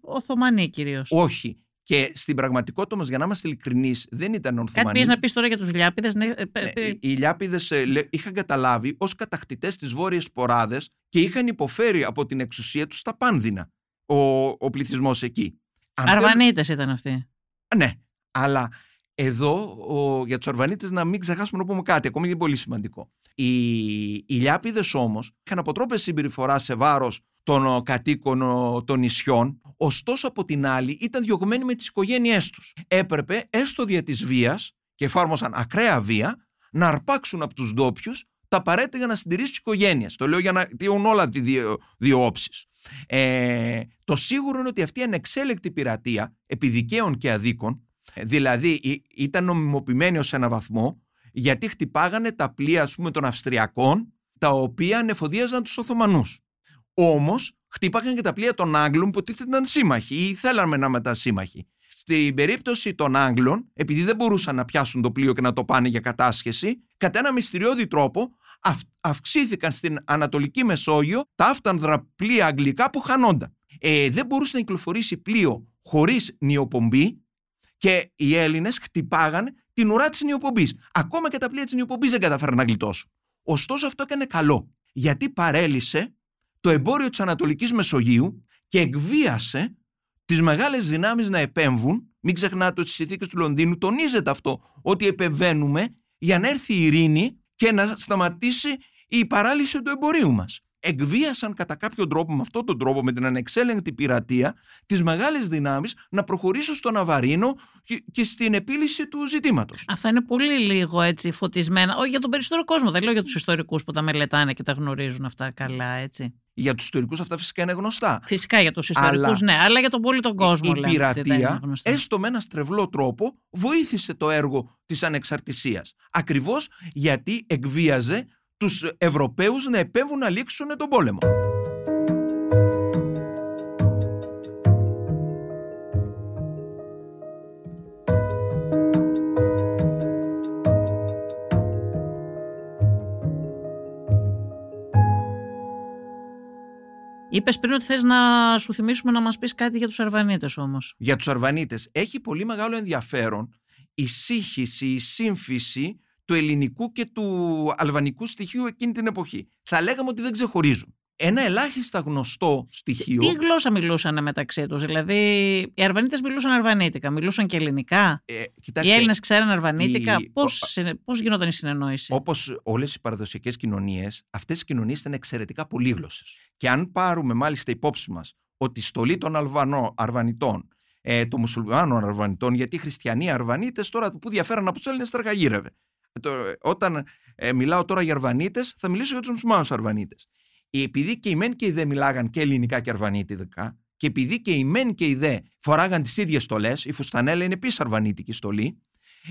Οθωμανοί κυρίως. όχι. Και στην πραγματικότητα όμως, για να είμαστε ειλικρινείς, δεν ήταν Κάτι Ορθωμανοί. πήγες να πεις τώρα για τους Λιάπηδες. Ναι, ε, πε- Ναι, πε- οι- οι Λιάπηδες ε, λέ- είχαν καταλάβει ως κατακτητές της βόρειες σποράδες και είχαν υποφέρει από την εξουσία τους στα πάνδυνα ο, ο πληθυσμός εκεί. Αν θέλουν- Αρβανίτες ήταν αυτοί. Ναι, αλλά εδώ ο, για τους Αρβανίτες να μην ξεχάσουμε να πούμε κάτι, ακόμη είναι πολύ σημαντικό. Οι, οι Λιάπηδες όμως είχαν αποτρόπες συμπεριφοράς σε βάρος των ο, κατοίκων ο, των νησιών, ωστόσο από την άλλη ήταν διωγμένοι με τις οικογένειές τους. Έπρεπε έστω δια της βίας και εφάρμοσαν ακραία βία να αρπάξουν από τους ντόπιους τα απαραίτητα για να συντηρήσουν τις οικογένειες. Το λέω για να δίνουν όλα τις δύο, δύο όψεις. Ε, το σίγουρο είναι ότι αυτή η ανεξέλεκτη πειρατεία επί δικαίων και αδίκων Δηλαδή ή- ήταν νομιμοποιημένοι ως ένα βαθμό γιατί χτυπάγανε τα πλοία ας πούμε των Αυστριακών τα οποία ανεφοδίαζαν τους Οθωμανούς. Όμως χτύπαγαν και τα πλοία των Άγγλων που ήταν σύμμαχοι ή θέλαμε να μετά σύμμαχοι. Στην περίπτωση των Άγγλων, επειδή δεν μπορούσαν να πιάσουν το πλοίο και να το πάνε για κατάσχεση, κατά ένα μυστηριώδη τρόπο αυξήθηκαν στην Ανατολική Μεσόγειο τα αυτανδρα πλοία αγγλικά που χανόνταν. Ε, δεν μπορούσε να κυκλοφορήσει πλοίο χωρίς νιοπομπή και οι Έλληνες χτυπάγαν την ουρά της νιοπομπής. Ακόμα και τα πλοία της νιοπομπής δεν καταφέραν να γλιτώσουν. Ωστόσο αυτό έκανε καλό, γιατί παρέλυσε το εμπόριο της Ανατολικής Μεσογείου και εκβίασε τις μεγάλες δυνάμεις να επέμβουν. Μην ξεχνάτε ότι στις συνθήκες του Λονδίνου τονίζεται αυτό, ότι επεμβαίνουμε για να έρθει η ειρήνη και να σταματήσει η παράλυση του εμπορίου μας. Εκβίασαν κατά κάποιο τρόπο, με αυτόν τον τρόπο, με την ανεξέλεγκτη πειρατεία, τις μεγάλες δυνάμεις να προχωρήσουν στον Αβαρίνο και στην επίλυση του ζητήματος. Αυτά είναι πολύ λίγο έτσι φωτισμένα. Όχι για τον περισσότερο κόσμο, δεν λέω για τους ιστορικούς που τα μελετάνε και τα γνωρίζουν αυτά καλά, έτσι. Για τους ιστορικούς αυτά φυσικά είναι γνωστά. Φυσικά για τους ιστορικούς, ναι, αλλά για τον πολύ τον κόσμο. Η, η πειρατεία, έστω με ένα στρεβλό τρόπο, βοήθησε το έργο της ανεξαρτησίας. Ακριβώς γιατί εκβίαζε τους Ευρωπαίους να επέμβουν να λήξουν τον πόλεμο. Είπες πριν ότι θες να σου θυμίσουμε να μας πεις κάτι για τους Αρβανίτες όμως. Για τους Αρβανίτες. Έχει πολύ μεγάλο ενδιαφέρον η σύγχυση, η σύμφυση του ελληνικού και του αλβανικού στοιχείου εκείνη την εποχή. Θα λέγαμε ότι δεν ξεχωρίζουν ένα ελάχιστα γνωστό στοιχείο. Τι γλώσσα μιλούσαν μεταξύ τους, Δηλαδή, οι Αρβανίτες μιλούσαν Αρβανίτικα, μιλούσαν και ελληνικά. Ε, κοιτάξτε, οι Έλληνες ξέραν Αρβανίτικα. Η... Πώς γινόταν η συνεννόηση; Όπως όλες οι παραδοσιακές κοινωνίες, αυτές οι κοινωνίες ήταν εξαιρετικά πολύγλωσσες. Και αν πάρουμε μάλιστα υπόψη μας ότι η στολή των Αλβανών, Αρβανιτών, ε, των μουσουλμάνων Αρβανιτών, γιατί οι χριστιανοί Αρβανίτες τώρα που διαφέραν από τους Έλληνες τραγαγύρευε. Ε, όταν ε, μιλάω τώρα για Αρβανίτες, θα μιλήσω για τους μουσουλμάνους Αρβανίτες επειδή και οι μεν και οι δε μιλάγαν και ελληνικά και αρβανίτικα, και επειδή και οι μεν και οι δε φοράγαν τις ίδιες στολές, η φουστανέλα είναι επίσης αρβανίτικη στολή,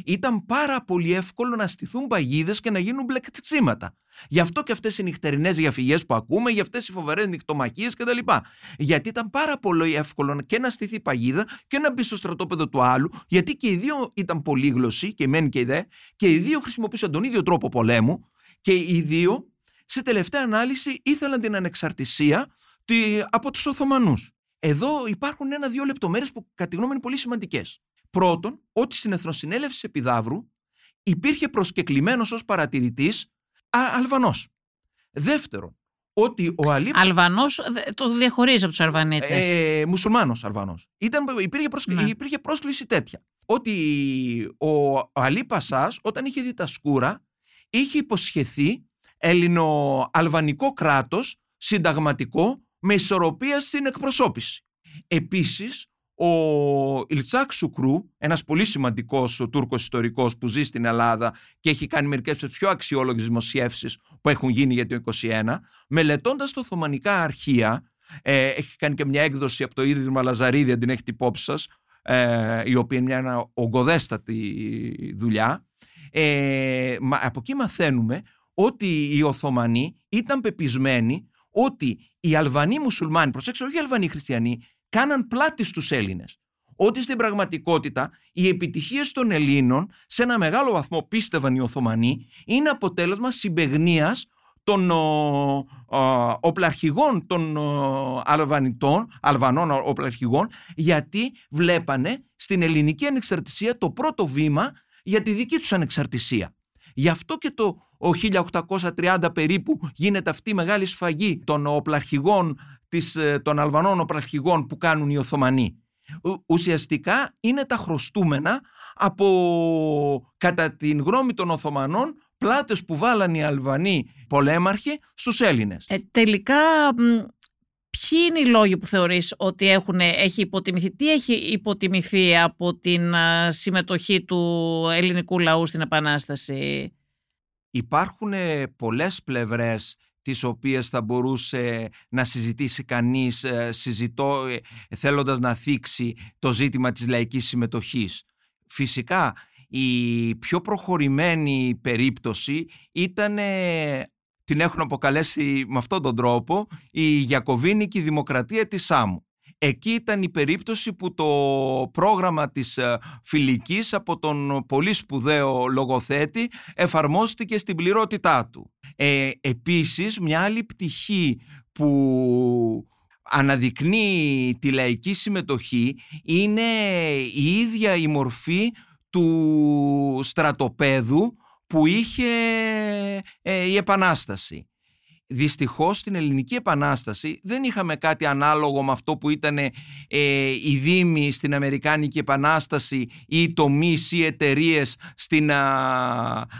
ήταν πάρα πολύ εύκολο να στηθούν παγίδες και να γίνουν μπλεκτιξίματα. Γι' αυτό και αυτές οι νυχτερινές διαφυγές που ακούμε, για αυτές οι φοβερές νυχτομαχίες κτλ. Γιατί ήταν πάρα πολύ εύκολο και να στηθεί παγίδα και να μπει στο στρατόπεδο του άλλου, γιατί και οι δύο ήταν πολύγλωσσοι, και οι μεν και οι δε, και οι δύο χρησιμοποιούσαν τον ίδιο τρόπο πολέμου, και οι δύο σε τελευταία ανάλυση ήθελαν την ανεξαρτησία από τους Οθωμανούς. Εδώ υπάρχουν ένα-δύο λεπτομέρειες που κατά τη γνώμη είναι πολύ σημαντικές. Πρώτον, ότι στην Εθνοσυνέλευση Επιδαύρου υπήρχε προσκεκλημένος ως παρατηρητής Αλβανός. Δεύτερον, ότι ο Αλή... Αλβανός το διαχωρίζει από τους Αρβανίτες. Ε, μουσουλμάνος Αλβανός. Ήταν, υπήρχε, ναι. υπήρχε πρόσκληση τέτοια. Ότι ο Αλή Πασάς όταν είχε δει τα σκούρα είχε υποσχεθεί ελληνο-αλβανικό κράτος συνταγματικό με ισορροπία στην εκπροσώπηση. Επίσης, ο Ιλτσάκ Σουκρού, ένας πολύ σημαντικός Τούρκος ιστορικός που ζει στην Ελλάδα και έχει κάνει μερικές από τις πιο αξιόλογες δημοσιεύσεις που έχουν γίνει για το 1921, μελετώντας το Οθωμανικά αρχεία, ε, έχει κάνει και μια έκδοση από το Ίδρυμα Λαζαρίδη, αν την έχετε υπόψη σας, ε, η οποία είναι μια ογκοδέστατη δουλειά. Ε, από εκεί μαθαίνουμε ότι οι Οθωμανοί ήταν πεπισμένοι ότι οι Αλβανοί μουσουλμάνοι, προσέξτε όχι οι Αλβανοί χριστιανοί, κάναν πλάτη στους Έλληνες. Ότι στην πραγματικότητα οι επιτυχίες των Ελλήνων σε ένα μεγάλο βαθμό πίστευαν οι Οθωμανοί είναι αποτέλεσμα συμπεγνίας των ο, οπλαρχηγών των Αλβανιτών, Αλβανών οπλαρχηγών γιατί βλέπανε στην ελληνική ανεξαρτησία το πρώτο βήμα για τη δική τους ανεξαρτησία. Γι' αυτό και το 1830 περίπου γίνεται αυτή η μεγάλη σφαγή των οπλαρχηγών, της, ε, των Αλβανών οπλαρχηγών που κάνουν οι Οθωμανοί. Ουσιαστικά είναι τα χρωστούμενα από κατά την γνώμη των Οθωμανών πλάτες που βάλαν οι Αλβανοί πολέμαρχοι στους Έλληνες. Ε, τελικά ποιοι είναι οι λόγοι που θεωρείς ότι έχουν, έχει υποτιμηθεί, τι έχει υποτιμηθεί από την συμμετοχή του ελληνικού λαού στην Επανάσταση; Υπάρχουν ε, πολλές πλευρές τις οποίες θα μπορούσε να συζητήσει κανείς ε, συζητώ, ε, θέλοντας να θίξει το ζήτημα της λαϊκής συμμετοχής. Φυσικά η πιο προχωρημένη περίπτωση ήταν την έχουν αποκαλέσει με αυτόν τον τρόπο η Γιακοβίνικη Δημοκρατία της Σάμου. Εκεί ήταν η περίπτωση που το πρόγραμμα της ε, φιλικής από τον πολύ σπουδαίο λογοθέτη εφαρμόστηκε στην πληρότητά του. Ε, επίσης μια άλλη πτυχή που αναδεικνύει τη λαϊκή συμμετοχή είναι η ίδια η μορφή του στρατοπέδου που είχε ε, η Επανάσταση. Δυστυχώς στην Ελληνική Επανάσταση δεν είχαμε κάτι ανάλογο με αυτό που ήταν ε, οι Δήμοι στην Αμερικάνικη Επανάσταση ή οι τομείς ή εταιρείες στην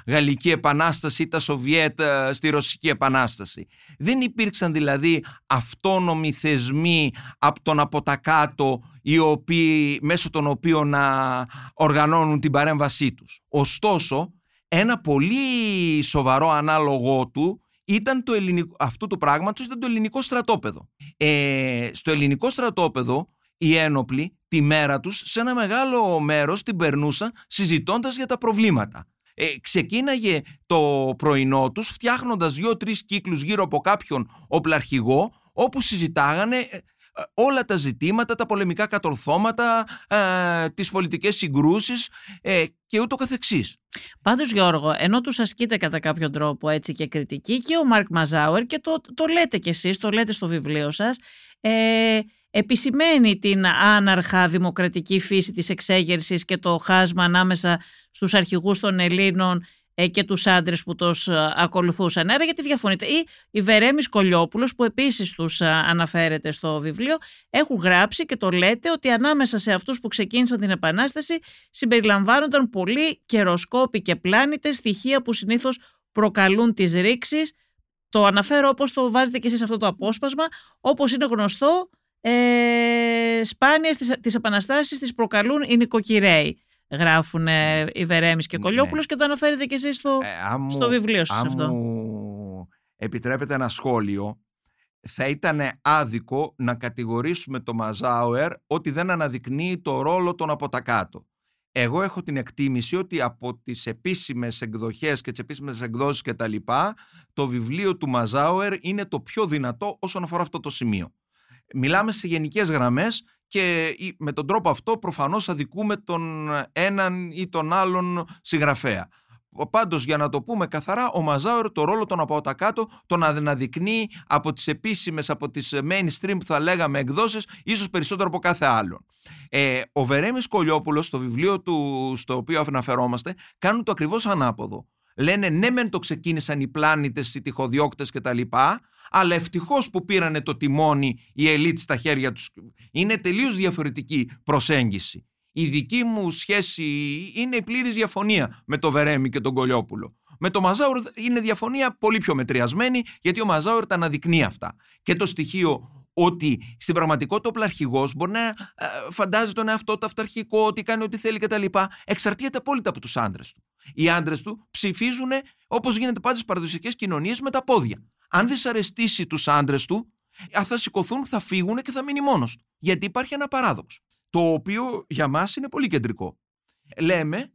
Γαλλική Επανάσταση ή τα Σοβιέτ στη Ρωσική Επανάσταση. Δεν υπήρξαν δηλαδή αυτόνομοι θεσμοί από τον από τα κάτω οι οποίοι, μέσω των οποίων να οργανώνουν την παρέμβασή τους. Ωστόσο, ένα πολύ σοβαρό ανάλογο του ήταν το ελληνικό, αυτού του πράγματος ήταν το ελληνικό στρατόπεδο. Ε, στο ελληνικό στρατόπεδο οι ένοπλοι τη μέρα τους σε ένα μεγάλο μέρος την περνούσαν συζητώντας για τα προβλήματα. Ε, ξεκίναγε το πρωινό τους φτιάχνοντας δύο-τρεις κύκλους γύρω από κάποιον οπλαρχηγό όπου συζητάγανε ε, όλα τα ζητήματα, τα πολεμικά κατορθώματα, ε, τις πολιτικές συγκρούσεις ε, και ούτω καθεξής. Πάντως Γιώργο, ενώ τους ασκείτε κατά κάποιο τρόπο έτσι και κριτική και ο Μάρκ Μαζάουερ και το, το λέτε κι εσείς, το λέτε στο βιβλίο σας, ε, επισημαίνει την άναρχα δημοκρατική φύση της εξέγερσης και το χάσμα ανάμεσα στους αρχηγούς των Ελλήνων ε, και τους άντρες που τους ε, ακολουθούσαν. Άρα γιατί διαφωνείτε; Ή η Βερέμης Κολιόπουλος που επίσης τους ε, αναφέρεται στο βιβλίο έχουν γράψει και το λέτε ότι ανάμεσα σε αυτούς που ξεκίνησαν την Επανάσταση συμπεριλαμβάνονταν πολλοί καιροσκόποι και πλάνητες στοιχεία που συνήθως προκαλούν τις ρήξεις. Το αναφέρω όπως το βάζετε και εσείς αυτό το απόσπασμα, όπως είναι γνωστό ε, σπάνιες τις, τις επαναστάσεις τις προκαλούν οι νοικοκυρέοι γράφουν οι Βερέμις και Κολιόπουλος ναι. και το αναφέρετε και εσείς στο, ε, στο βιβλίο σας αν αυτό. Μου επιτρέπετε ένα σχόλιο, θα ήταν άδικο να κατηγορήσουμε το Μαζάουερ ότι δεν αναδεικνύει το ρόλο των από τα κάτω. Εγώ έχω την εκτίμηση ότι από τις επίσημες εκδοχές και τις επίσημες εκδόσεις και τα λοιπά, το βιβλίο του Μαζάουερ είναι το πιο δυνατό όσον αφορά αυτό το σημείο. Μιλάμε σε γενικές γραμμές και με τον τρόπο αυτό προφανώς αδικούμε τον έναν ή τον άλλον συγγραφέα. Πάντως για να το πούμε καθαρά ο Μαζάουερ το ρόλο των από τα κάτω τον αναδεικνύει από τις επίσημες, από τις mainstream που θα λέγαμε εκδόσεις ίσως περισσότερο από κάθε άλλον. Ε, ο Βερέμις Κολιόπουλος στο βιβλίο του στο οποίο αναφερόμαστε κάνουν το ακριβώς ανάποδο. Λένε ναι μεν το ξεκίνησαν οι πλάνητες, οι τυχοδιώκτες κτλ αλλά ευτυχώς που πήρανε το τιμόνι οι ελίτ στα χέρια τους. Είναι τελείως διαφορετική προσέγγιση. Η δική μου σχέση είναι η πλήρης διαφωνία με το Βερέμι και τον Κολιόπουλο. Με το Μαζάουρ είναι διαφωνία πολύ πιο μετριασμένη γιατί ο Μαζάουρ τα αναδεικνύει αυτά. Και το στοιχείο ότι στην πραγματικότητα ο πλαρχηγός μπορεί να ε, φαντάζει τον εαυτό του αυταρχικό, ότι κάνει ό,τι θέλει κτλ. Εξαρτιέται απόλυτα από τους άντρες του. Οι άντρες του ψηφίζουν όπως γίνεται πάντα στις παραδοσιακές κοινωνίες με τα πόδια αν δυσαρεστήσει τους άντρες του, θα σηκωθούν, θα φύγουν και θα μείνει μόνος του. Γιατί υπάρχει ένα παράδοξο, το οποίο για μας είναι πολύ κεντρικό. Λέμε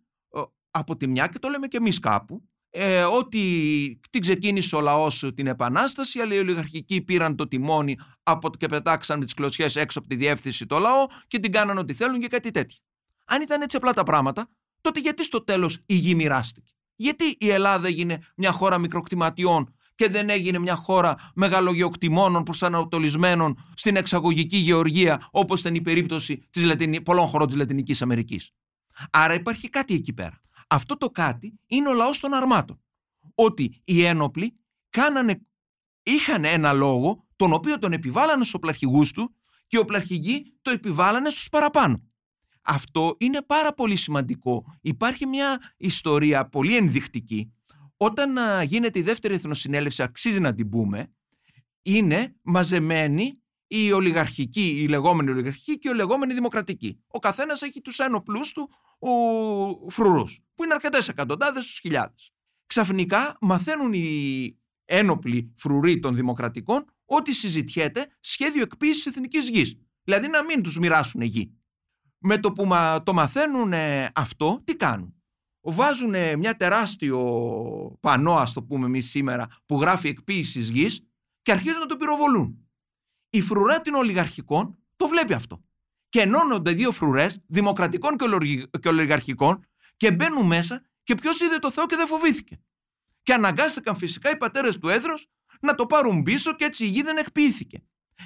από τη μια και το λέμε και εμείς κάπου, ε, ότι την ξεκίνησε ο λαός την επανάσταση, αλλά οι ολιγαρχικοί πήραν το τιμόνι από και πετάξαν με τις κλωτσιές έξω από τη διεύθυνση το λαό και την κάναν ό,τι θέλουν και κάτι τέτοιο. Αν ήταν έτσι απλά τα πράγματα, τότε γιατί στο τέλος η γη μοιράστηκε; Γιατί η Ελλάδα έγινε μια χώρα μικροκτηματιών και δεν έγινε μια χώρα μεγαλογεοκτημόνων προσανατολισμένων στην εξαγωγική γεωργία όπως ήταν η περίπτωση της Λατινι... πολλών χωρών της Λατινικής Αμερικής. Άρα υπάρχει κάτι εκεί πέρα. Αυτό το κάτι είναι ο λαός των αρμάτων. Ότι οι ένοπλοι κάνανε, είχαν ένα λόγο τον οποίο τον επιβάλλανε στους οπλαρχηγούς του και οι οπλαρχηγοί το επιβάλλανε στους παραπάνω. Αυτό είναι πάρα πολύ σημαντικό. Υπάρχει μια ιστορία πολύ ενδεικτική όταν γίνεται η δεύτερη εθνοσυνέλευση, αξίζει να την πούμε, είναι μαζεμένοι η ολιγαρχική, η λεγόμενη ολιγαρχική και η λεγόμενη δημοκρατική. Ο καθένας έχει τους ένοπλους του ο φρουρούς, που είναι αρκετές εκατοντάδες στου χιλιάδες. Ξαφνικά μαθαίνουν οι ένοπλοι φρουροί των δημοκρατικών ότι συζητιέται σχέδιο εκποίησης εθνικής γης. Δηλαδή να μην τους μοιράσουν γη. Με το που το μαθαίνουν αυτό, τι κάνουν; Βάζουν μια τεράστιο πανό, ας το πούμε εμείς σήμερα, που γράφει εκποίηση γης και αρχίζουν να το πυροβολούν. Η φρουρά των ολιγαρχικών το βλέπει αυτό. Και ενώνονται δύο φρουρές, δημοκρατικών και ολιγαρχικών, και μπαίνουν μέσα και ποιος είδε το Θεό και δεν φοβήθηκε. Και αναγκάστηκαν φυσικά οι πατέρες του έδρος να το πάρουν πίσω και έτσι η γη δεν εκποιήθηκε.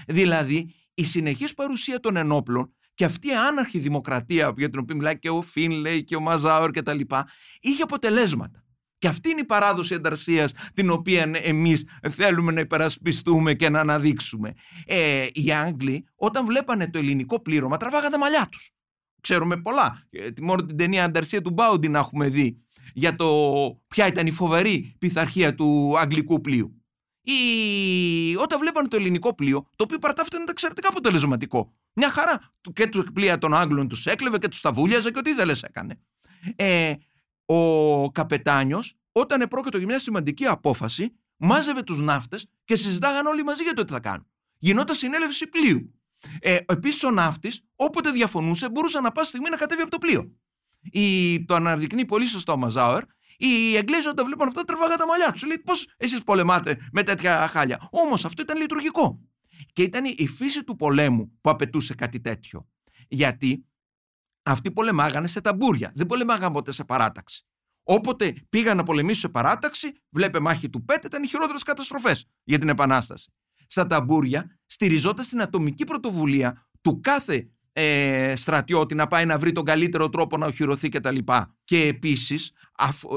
Δηλαδή, η συνεχής παρουσία των ενόπλων και αυτή η άναρχη δημοκρατία για την οποία μιλάει και ο Φίνλεϊ και ο Μαζάουρ και τα λοιπά, είχε αποτελέσματα. Και αυτή είναι η παράδοση ενταρσίας την οποία εμείς θέλουμε να υπερασπιστούμε και να αναδείξουμε. Ε, οι Άγγλοι όταν βλέπανε το ελληνικό πλήρωμα τραβάγανε τα μαλλιά τους. Ξέρουμε πολλά. Ε, μόνο την ταινία Ανταρσία του Μπάουντι να έχουμε δει για το ποια ήταν η φοβερή πειθαρχία του αγγλικού πλοίου. Ή όταν βλέπανε το ελληνικό πλοίο, το οποίο παρτάφτα ήταν εξαιρετικά αποτελεσματικό. Μια χαρά. Και του πλοία των Άγγλων τους έκλεβε και τους τα βούλιαζε και ό,τι ήθελες έκανε. Ε, ο καπετάνιος, όταν επρόκειτο για μια σημαντική απόφαση, μάζευε τους ναύτες και συζητάγαν όλοι μαζί για το τι θα κάνουν. Γινόταν συνέλευση πλοίου. Ε, Επίσης, ο ναύτης, όποτε διαφωνούσε, μπορούσε να πάσει στιγμή να κατέβει από το πλοίο. Η, το αναδεικνύει πολύ σωστά ο Μαζάουερ. Οι Εγγλέζοι όταν βλέπουν αυτό τρεβάγαν τα μαλλιά τους. Λέει πώς εσείς πολεμάτε με τέτοια χάλια; Όμως αυτό ήταν λειτουργικό. Και ήταν η φύση του πολέμου που απαιτούσε κάτι τέτοιο. Γιατί αυτοί πολεμάγανε σε ταμπούρια. Δεν πολεμάγανε ποτέ σε παράταξη. Όποτε πήγαν να πολεμήσουν σε παράταξη, βλέπε μάχη του Πέτ, ήταν οι χειρότερες καταστροφές για την Επανάσταση. Στα ταμπούρια στηριζόταν στην ατομική πρωτοβουλία του κάθε ε, στρατιώτη να πάει να βρει τον καλύτερο τρόπο να οχυρωθεί κτλ. Και, και επίσης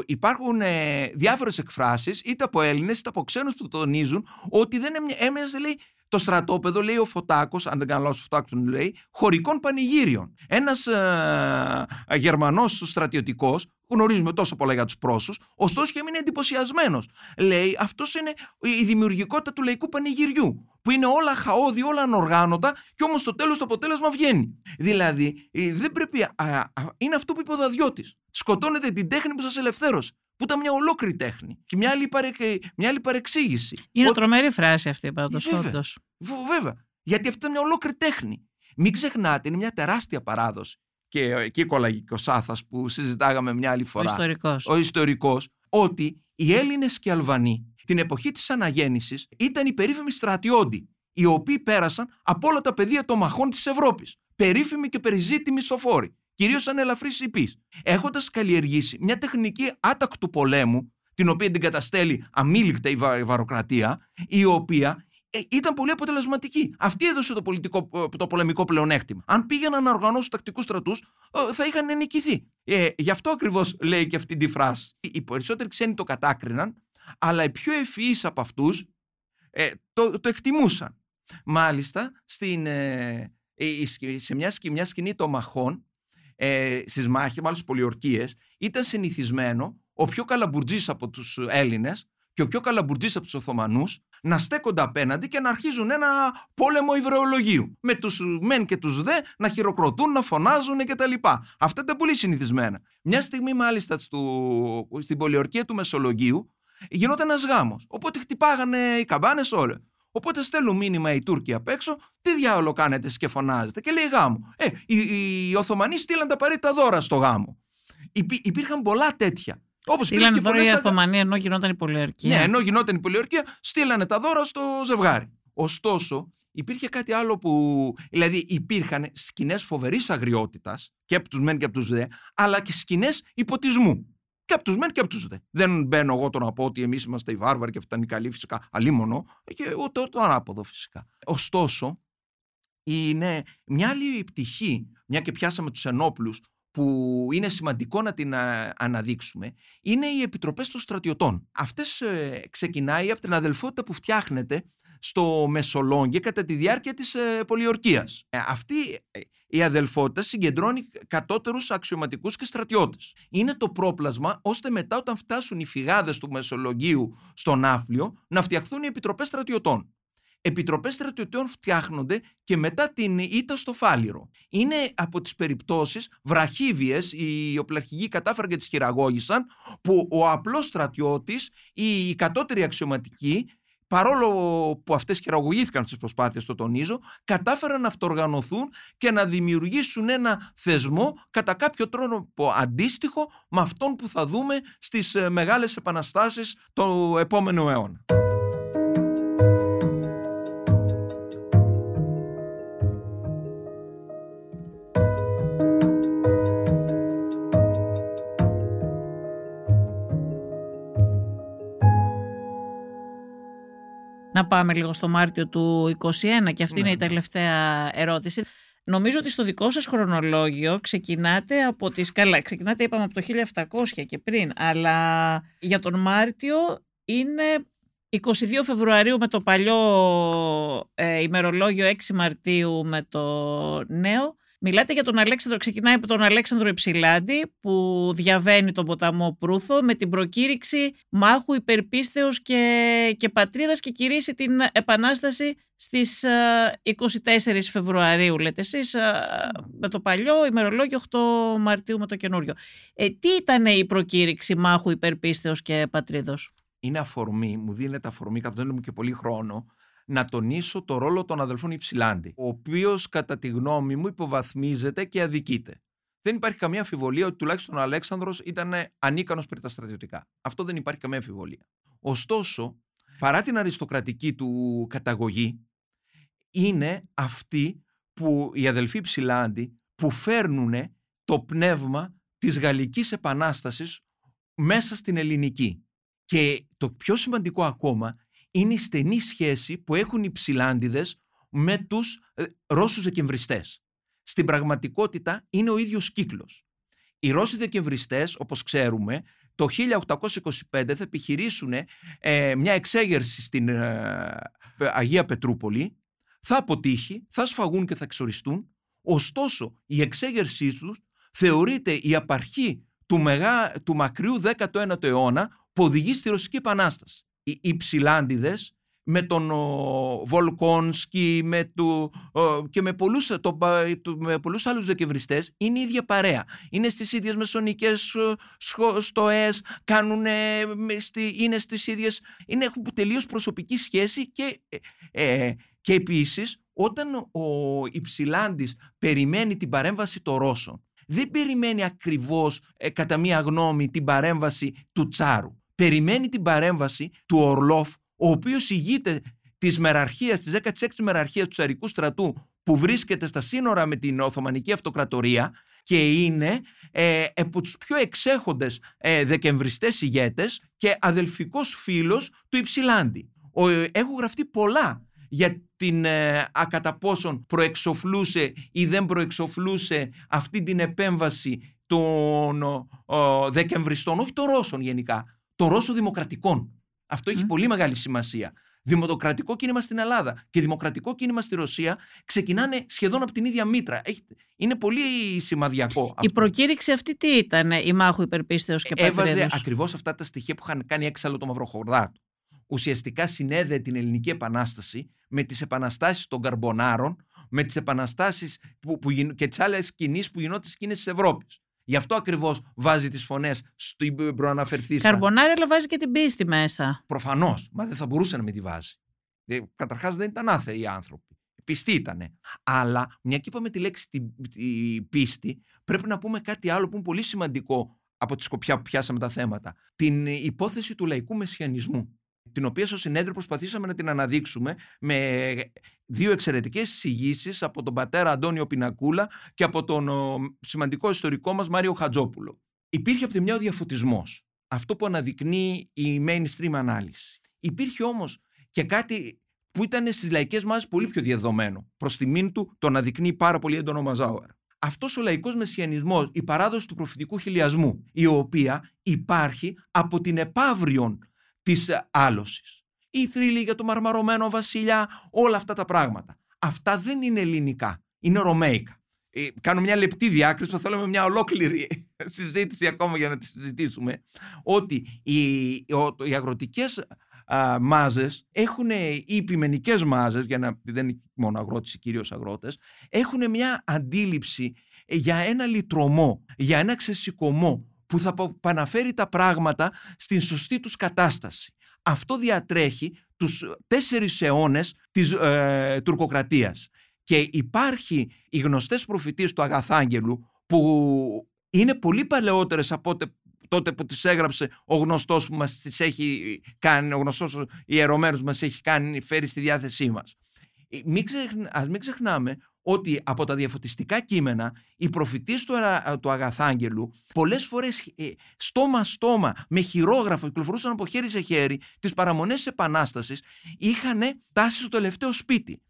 υπάρχουν ε, διάφορες εκφράσεις είτε από Έλληνες είτε από ξένους που τονίζουν ότι δεν έμοιαζε λέει το στρατόπεδο, λέει ο Φωτάκος, αν δεν κάνω λάθος, Φωτάκο τον λέει, χωρικών πανηγύριων. Ένας ε, Γερμανός στρατιωτικός, γνωρίζουμε τόσο πολλά για τους πρόσου, ωστόσο και έμεινε εντυπωσιασμένος. Λέει, αυτός είναι η δημιουργικότητα του λαϊκού πανηγυριού. Που είναι όλα χαόδη, όλα ανοργάνωτα, και όμως στο τέλος το αποτέλεσμα βγαίνει. Δηλαδή, ε, δεν πρέπει. Α, είναι αυτό που είπε ο Δαδιώτης. Σκοτώνετε την τέχνη που σας ελευθέρωσε που ήταν μια ολόκληρη τέχνη και μια άλλη, παρε... μια άλλη παρεξήγηση. Είναι Ο... τρομερή φράση αυτή πάντως. Βέβαια, βέβαια. Γιατί αυτή ήταν μια ολόκληρη τέχνη. Μην ξεχνάτε, είναι μια τεράστια παράδοση. Και εκεί κολλάγει και ο Σάθα που συζητάγαμε μια άλλη φορά. Ο ιστορικός. Ο ιστορικός, ότι οι Έλληνες και οι Αλβανοί την εποχή της αναγέννησης ήταν οι περίφημοι στρατιώτοι, οι οποίοι πέρασαν από όλα τα πεδία των μαχών της Ευρώπης. Περίφημοι και περιζήτημοι σοφόροι κυρίως σαν ελαφρύς υπή. Έχοντας καλλιεργήσει μια τεχνική άτακτου πολέμου, την οποία την καταστέλει αμήλικτα η βαροκρατία, η οποία ε, ήταν πολύ αποτελεσματική. Αυτή έδωσε το, πολιτικό, ε, το πολεμικό πλεονέκτημα. Αν πήγαιναν να οργανώσουν τακτικούς στρατούς, ε, θα είχαν νικηθεί. Ε, γι' αυτό ακριβώς λέει και αυτή τη φράση. Οι περισσότεροι ξένοι το κατάκριναν, αλλά οι πιο ευφυείς από αυτούς ε, το, το εκτιμούσαν. Μάλιστα, στην, ε, σε μια, μια σκηνή των μαχών, ε, στις μάχες, μάλλον στι πολιορκίες, ήταν συνηθισμένο ο πιο καλαμπουρτζή από τους Έλληνες και ο πιο καλαμπουρτζή από τους Οθωμανούς να στέκονται απέναντι και να αρχίζουν ένα πόλεμο υβρεολογίου. Με τους μεν και τους δε να χειροκροτούν, να φωνάζουν κτλ. Αυτά ήταν πολύ συνηθισμένα. Μια στιγμή, μάλιστα, στο, στην πολιορκία του Μεσολογίου, γινόταν ένας γάμος. Οπότε χτυπάγανε οι καμπάνες όλα. Οπότε στέλνουν μήνυμα οι Τούρκοι απ' έξω, τι διάολο κάνετε και φωνάζετε. Και λέει γάμο. Ε, οι, οι Οθωμανοί στείλαν τα απαραίτητα δώρα στο γάμο. Υπή, υπήρχαν πολλά τέτοια. Όπως στείλανε δώρα οι Οθωμανοί ενώ γινόταν η πολιορκία. Ναι, ενώ γινόταν η πολιορκία, στείλανε τα δώρα στο ζευγάρι. Ωστόσο, υπήρχε κάτι άλλο που. Δηλαδή, υπήρχαν σκηνές φοβερής αγριότητας και από τους μεν και από τους δε, αλλά και σκηνές υποτισμού. Και από τους μεν και από τους δε. Δεν μπαίνω εγώ το να πω ότι εμείς είμαστε οι βάρβαροι και αυτά είναι καλοί φυσικά. Αλίμονο. Και το, το ανάποδο φυσικά. Ωστόσο, είναι μια άλλη πτυχή, μια και πιάσαμε τους ενόπλους, που είναι σημαντικό να την αναδείξουμε, είναι οι επιτροπές των στρατιωτών. Αυτές ε, ξεκινάει από την αδελφότητα που φτιάχνεται στο Μεσολόγγι κατά τη διάρκεια της ε, πολιορκίας. Ε, αυτή ε, η αδελφότητα συγκεντρώνει κατώτερους αξιωματικούς και στρατιώτες. Είναι το πρόπλασμα ώστε μετά όταν φτάσουν οι φυγάδες του Μεσολογγίου στο Ναύπλιο να φτιαχθούν οι επιτροπές στρατιωτών. Επιτροπές στρατιωτών φτιάχνονται και μετά την ήττα στο Φάληρο. Είναι από τις περιπτώσεις βραχίβιες, οι οπλαρχηγοί κατάφεραν και τις χειραγώγησαν, που ο απλός στρατιώτης ή οι κατώτεροι αξιωματικοί παρόλο που αυτές χειραγωγήθηκαν στις προσπάθειες, το τονίζω, κατάφεραν να αυτοργανωθούν και να δημιουργήσουν ένα θεσμό κατά κάποιο τρόπο αντίστοιχο με αυτόν που θα δούμε στις ε, μεγάλες επαναστάσεις του επόμενου αιώνα. Να πάμε λίγο στο Μάρτιο του 2021 και αυτή είναι η Ναι. τελευταία ερώτηση. Νομίζω ότι στο δικό σας χρονολόγιο ξεκινάτε από τις... Καλά, ξεκινάτε είπαμε από το 1700 και πριν, αλλά για τον Μάρτιο είναι 22 Φεβρουαρίου με το παλιό ε, ημερολόγιο, 6 Μαρτίου με το νέο. Μιλάτε για τον Αλέξανδρο, ξεκινάει από τον Αλέξανδρο Υψηλάντη που διαβαίνει τον ποταμό Προύθο με την προκήρυξη μάχου υπερπίστεως και, και πατρίδας και κηρύσσει την επανάσταση στις ε, 24 Φεβρουαρίου λέτε εσείς ε, με το παλιό ημερολόγιο 8 Μαρτίου με το καινούριο. Ε, τι ήταν η προκήρυξη μάχου υπερπίστεως και πατρίδος; είναι αφορμή, μου δίνεται αφορμή, καθώς δεν έχουμε και πολύ χρόνο, να τονίσω το ρόλο των αδελφών Υψηλάντη, ο οποίος κατά τη γνώμη μου υποβαθμίζεται και αδικείται. Δεν υπάρχει καμία αμφιβολία ότι τουλάχιστον ο Αλέξανδρος ήταν ανίκανος περί τα στρατιωτικά. Αυτό δεν υπάρχει καμία αμφιβολία. Ωστόσο, παρά την αριστοκρατική του καταγωγή, είναι αυτοί που οι αδελφοί Ψηλάντη που φέρνουν το πνεύμα της Γαλλικής Επανάστασης μέσα στην ελληνική. Και το πιο σημαντικό ακόμα είναι η στενή σχέση που έχουν οι Ψηλάντιδες με τους ε, Ρώσους δεκεμβριστές. Στην πραγματικότητα είναι ο ίδιος κύκλος. Οι Ρώσοι δεκεμβριστές, όπως ξέρουμε, το 1825 θα επιχειρήσουν ε, μια εξέγερση στην ε, Αγία Πετρούπολη, θα αποτύχει, θα σφαγούν και θα εξοριστούν, ωστόσο η εξέγερσή τους θεωρείται η απαρχή του, μεγά, του μακριού 19ου αιώνα που οδηγεί στη Ρωσική Επανάσταση. Οι, οι Ψηλάντιδες με τον ο, Βολκόνσκι με του, ο, και με πολλούς, το, το, με πολλούς άλλους δεκεμβριστές είναι η ίδια παρέα. Είναι στις ίδιες μεσονικές σχο, στοές, κάνουν, στη, είναι στις ίδιες, είναι, έχουν τελείως προσωπική σχέση και, ε, και επίσης όταν ο Υψηλάντης περιμένει την παρέμβαση των Ρώσων δεν περιμένει ακριβώς ε, κατά μία γνώμη την παρέμβαση του Τσάρου. Περιμένει την παρέμβαση του Ορλόφ, ο οποίος ηγείται της μεραρχίας, της 16ης μεραρχίας του Τσαρικού στρατού που βρίσκεται στα σύνορα με την Οθωμανική Αυτοκρατορία και είναι ε, από τους πιο εξέχοντες ε, δεκεμβριστές ηγέτες και αδελφικός φίλος του Υψηλάντη. Ο, έχουν γραφτεί πολλά για την ε, ακατα πόσον προεξοφλούσε ή δεν προεξοφλούσε αυτή την επέμβαση των ο, δεκεμβριστών, όχι των Ρώσων γενικά, των Ρώσων δημοκρατικών. Αυτό έχει πολύ μεγάλη σημασία. Δημοκρατικό κίνημα στην Ελλάδα και δημοκρατικό κίνημα στη Ρωσία ξεκινάνε σχεδόν από την ίδια μήτρα. Είναι πολύ σημαδιακό. Η αυτό. προκήρυξη αυτή τι ήταν, η μάχου υπερπίστεως και Έβαζε πατρίδος. ακριβώς αυτά τα στοιχεία που είχαν κάνει έξαλλο το Μαυροχορδάτο. Ουσιαστικά συνέδεε την Ελληνική Επανάσταση με τις επαναστάσεις των Καρμπονάρων, με τις επαναστάσεις που, που, και τις άλλες κινήσεις που γινόταν στις κίνησεις της Ευρώπης. Γι' αυτό ακριβώς βάζει τις φωνές στην προαναφερθήσα. Καρμπονάρη αλλά βάζει και την πίστη μέσα. Προφανώς, μα δεν θα μπορούσε να με τη βάζει. Ε, καταρχάς δεν ήταν άθεοι οι άνθρωποι. Πιστοί ήτανε. Αλλά μια και είπαμε τη λέξη τη, τη πίστη, πρέπει να πούμε κάτι άλλο που είναι πολύ σημαντικό από τη σκοπιά που πιάσαμε τα θέματα. Την υπόθεση του λαϊκού μεσιανισμού την οποία στο συνέδριο προσπαθήσαμε να την αναδείξουμε με δύο εξαιρετικές εισηγήσεις από τον πατέρα Αντώνιο Πινακούλα και από τον ο, σημαντικό ιστορικό μας Μάριο Χατζόπουλο. Υπήρχε από τη μια ο διαφωτισμός, αυτό που αναδεικνύει η mainstream ανάλυση. Υπήρχε όμως και κάτι που ήταν στις λαϊκές μάζες πολύ πιο διαδεδομένο. Προς τιμήν του το αναδεικνύει πάρα πολύ έντονο Μαζάουερ. Αυτός ο λαϊκός μεσιανισμός, η παράδοση του προφητικού χιλιασμού, η οποία υπάρχει από την επαύριον της άλωσης. Η θρύλη για το μαρμαρωμένο βασιλιά, όλα αυτά τα πράγματα. Αυτά δεν είναι ελληνικά, είναι ρωμαϊκά. Ε, κάνω μια λεπτή διάκριση, θα θέλαμε μια ολόκληρη συζήτηση ακόμα για να τη συζητήσουμε, ότι οι, οι αγροτικές α, μάζες έχουν, οι επιμενικές μάζες, για να, δεν είναι μόνο αγρότες ή κυρίως αγρότες, έχουν μια αντίληψη για ένα λιτρωμό, για ένα ξεσηκωμό, που θα επαναφέρει τα πράγματα στην σωστή τους κατάσταση. Αυτό διατρέχει τους τέσσερις αιώνες της ε, τουρκοκρατίας. Και υπάρχει οι γνωστές προφητείες του Αγαθάγγελου που είναι πολύ παλαιότερες από τότε που τις έγραψε ο γνωστός που μας τις έχει κάνει, ο γνωστός ιερωμένος μας έχει κάνει, φέρει στη διάθεσή μας. Ε, μην ας μην ξεχνάμε ότι από τα διαφωτιστικά κείμενα οι προφητείες του, του Αγαθάγγελου πολλές φορές ε, στόμα-στόμα με χειρόγραφο κυκλοφορούσαν από χέρι σε χέρι τις παραμονές της Επανάστασης είχαν τάσει στο τελευταίο σπίτι.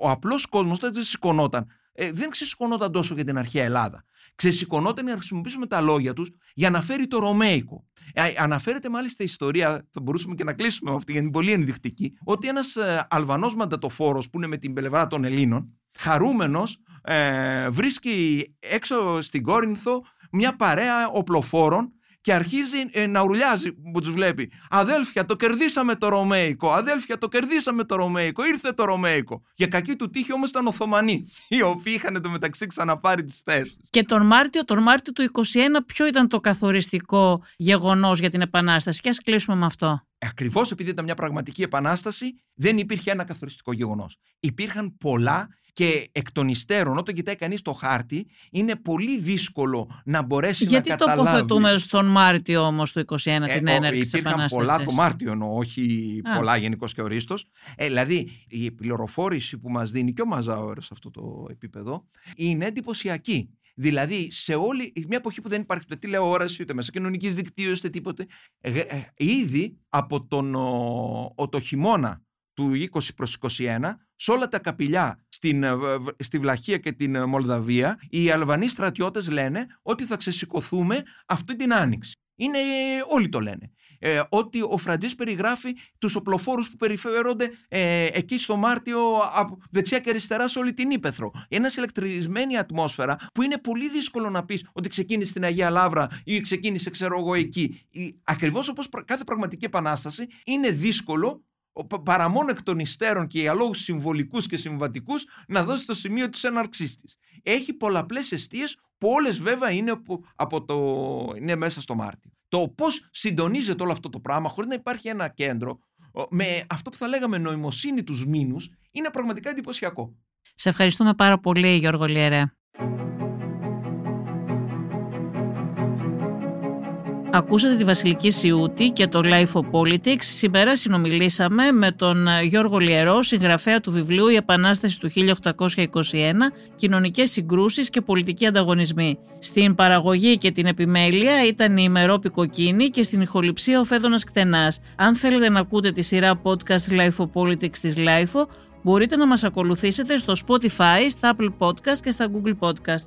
ο απλός κόσμος δεν σηκωνόταν ε, δεν ξεσηκωνόταν τόσο για την αρχαία Ελλάδα. Ξεσηκωνόταν για να χρησιμοποιήσουμε τα λόγια τους για να φέρει το Ρωμαϊκό. Ε, αναφέρεται μάλιστα η ιστορία, θα μπορούσαμε και να κλείσουμε με αυτή, γιατί είναι πολύ ενδεικτική, ότι ένας ε, Αλβανός μαντατοφόρος που είναι με την πλευρά των Ελλήνων, χαρούμενος, ε, βρίσκει έξω στην Κόρινθο μια παρέα οπλοφόρων και αρχίζει ε, να ουρλιάζει που τους βλέπει. Αδέλφια, το κερδίσαμε το Ρωμαϊκό. Αδέλφια, το κερδίσαμε το Ρωμαϊκό. Ήρθε το Ρωμαϊκό. Για κακή του τύχη όμως ήταν Οθωμανοί, οι οποίοι είχαν το μεταξύ ξαναπάρει τις θέσεις. Και τον Μάρτιο, τον Μάρτιο του 21, ποιο ήταν το καθοριστικό γεγονός για την Επανάσταση; Και ας κλείσουμε με αυτό. Ακριβώς επειδή ήταν μια πραγματική επανάσταση, δεν υπήρχε ένα καθοριστικό γεγονός. Υπήρχαν πολλά και εκ των υστέρων, όταν κοιτάει κανείς το χάρτη, είναι πολύ δύσκολο να μπορέσει Γιατί να καταλάβει. Γιατί τοποθετούμε στον Μάρτιο όμως του 21 ε, την έναρξη της Υπήρχαν πολλά το Μάρτιο, εννοώ, όχι Α. πολλά γενικώς και ορίστο. Ε, δηλαδή, η πληροφόρηση που μας δίνει και ο Μαζάουερ σε αυτό το επίπεδο είναι εντυπωσιακή. Δηλαδή, σε όλη μια εποχή που δεν υπάρχει ούτε τηλεόραση, ούτε μέσα κοινωνική δικτύωσης, ούτε τίποτε, ε, ε, ήδη από τον ο, το χειμώνα του 20 προς 21, σε όλα τα καπηλιά στην, ε, στη Βλαχία και την ε, Μολδαβία, οι Αλβανοί στρατιώτες λένε ότι θα ξεσηκωθούμε αυτή την άνοιξη. Είναι, όλοι το λένε. Ε, ότι ο Φραντζής περιγράφει τους οπλοφόρους που περιφέρονται ε, εκεί στο Μάρτιο από δεξιά και αριστερά σε όλη την Ήπεθρο. Ένας ηλεκτρισμένη ατμόσφαιρα που είναι πολύ δύσκολο να πεις ότι ξεκίνησε στην Αγία Λάβρα ή ξεκίνησε ξέρω εγώ εκεί. Ακριβώς όπως κάθε πραγματική επανάσταση είναι δύσκολο παρά μόνο εκ των υστέρων και για λόγους συμβολικούς και συμβατικούς να δώσει το σημείο της έναρξής της. Έχει πολλαπλές αιστείες που όλες βέβαια είναι, από το, είναι μέσα στο Μάρτιο. Το πώς συντονίζεται όλο αυτό το πράγμα χωρίς να υπάρχει ένα κέντρο με αυτό που θα λέγαμε νοημοσύνη τους μήνους είναι πραγματικά εντυπωσιακό. Σε ευχαριστούμε πάρα πολύ Γιώργο Λιερέ. Ακούσατε τη Βασιλική Σιούτη και το Life of Politics. Σήμερα συνομιλήσαμε με τον Γιώργο Λιερό, συγγραφέα του βιβλίου «Η Επανάσταση του 1821. Κοινωνικές συγκρούσεις και πολιτικοί ανταγωνισμοί». Στην παραγωγή και την επιμέλεια ήταν η ημερόπη Κοκκίνη και στην ηχοληψία ο Φέδωνας Κτενάς. Αν θέλετε να ακούτε τη σειρά podcast Life of Politics της Life, μπορείτε να μας ακολουθήσετε στο Spotify, στα Apple Podcast και στα Google Podcast.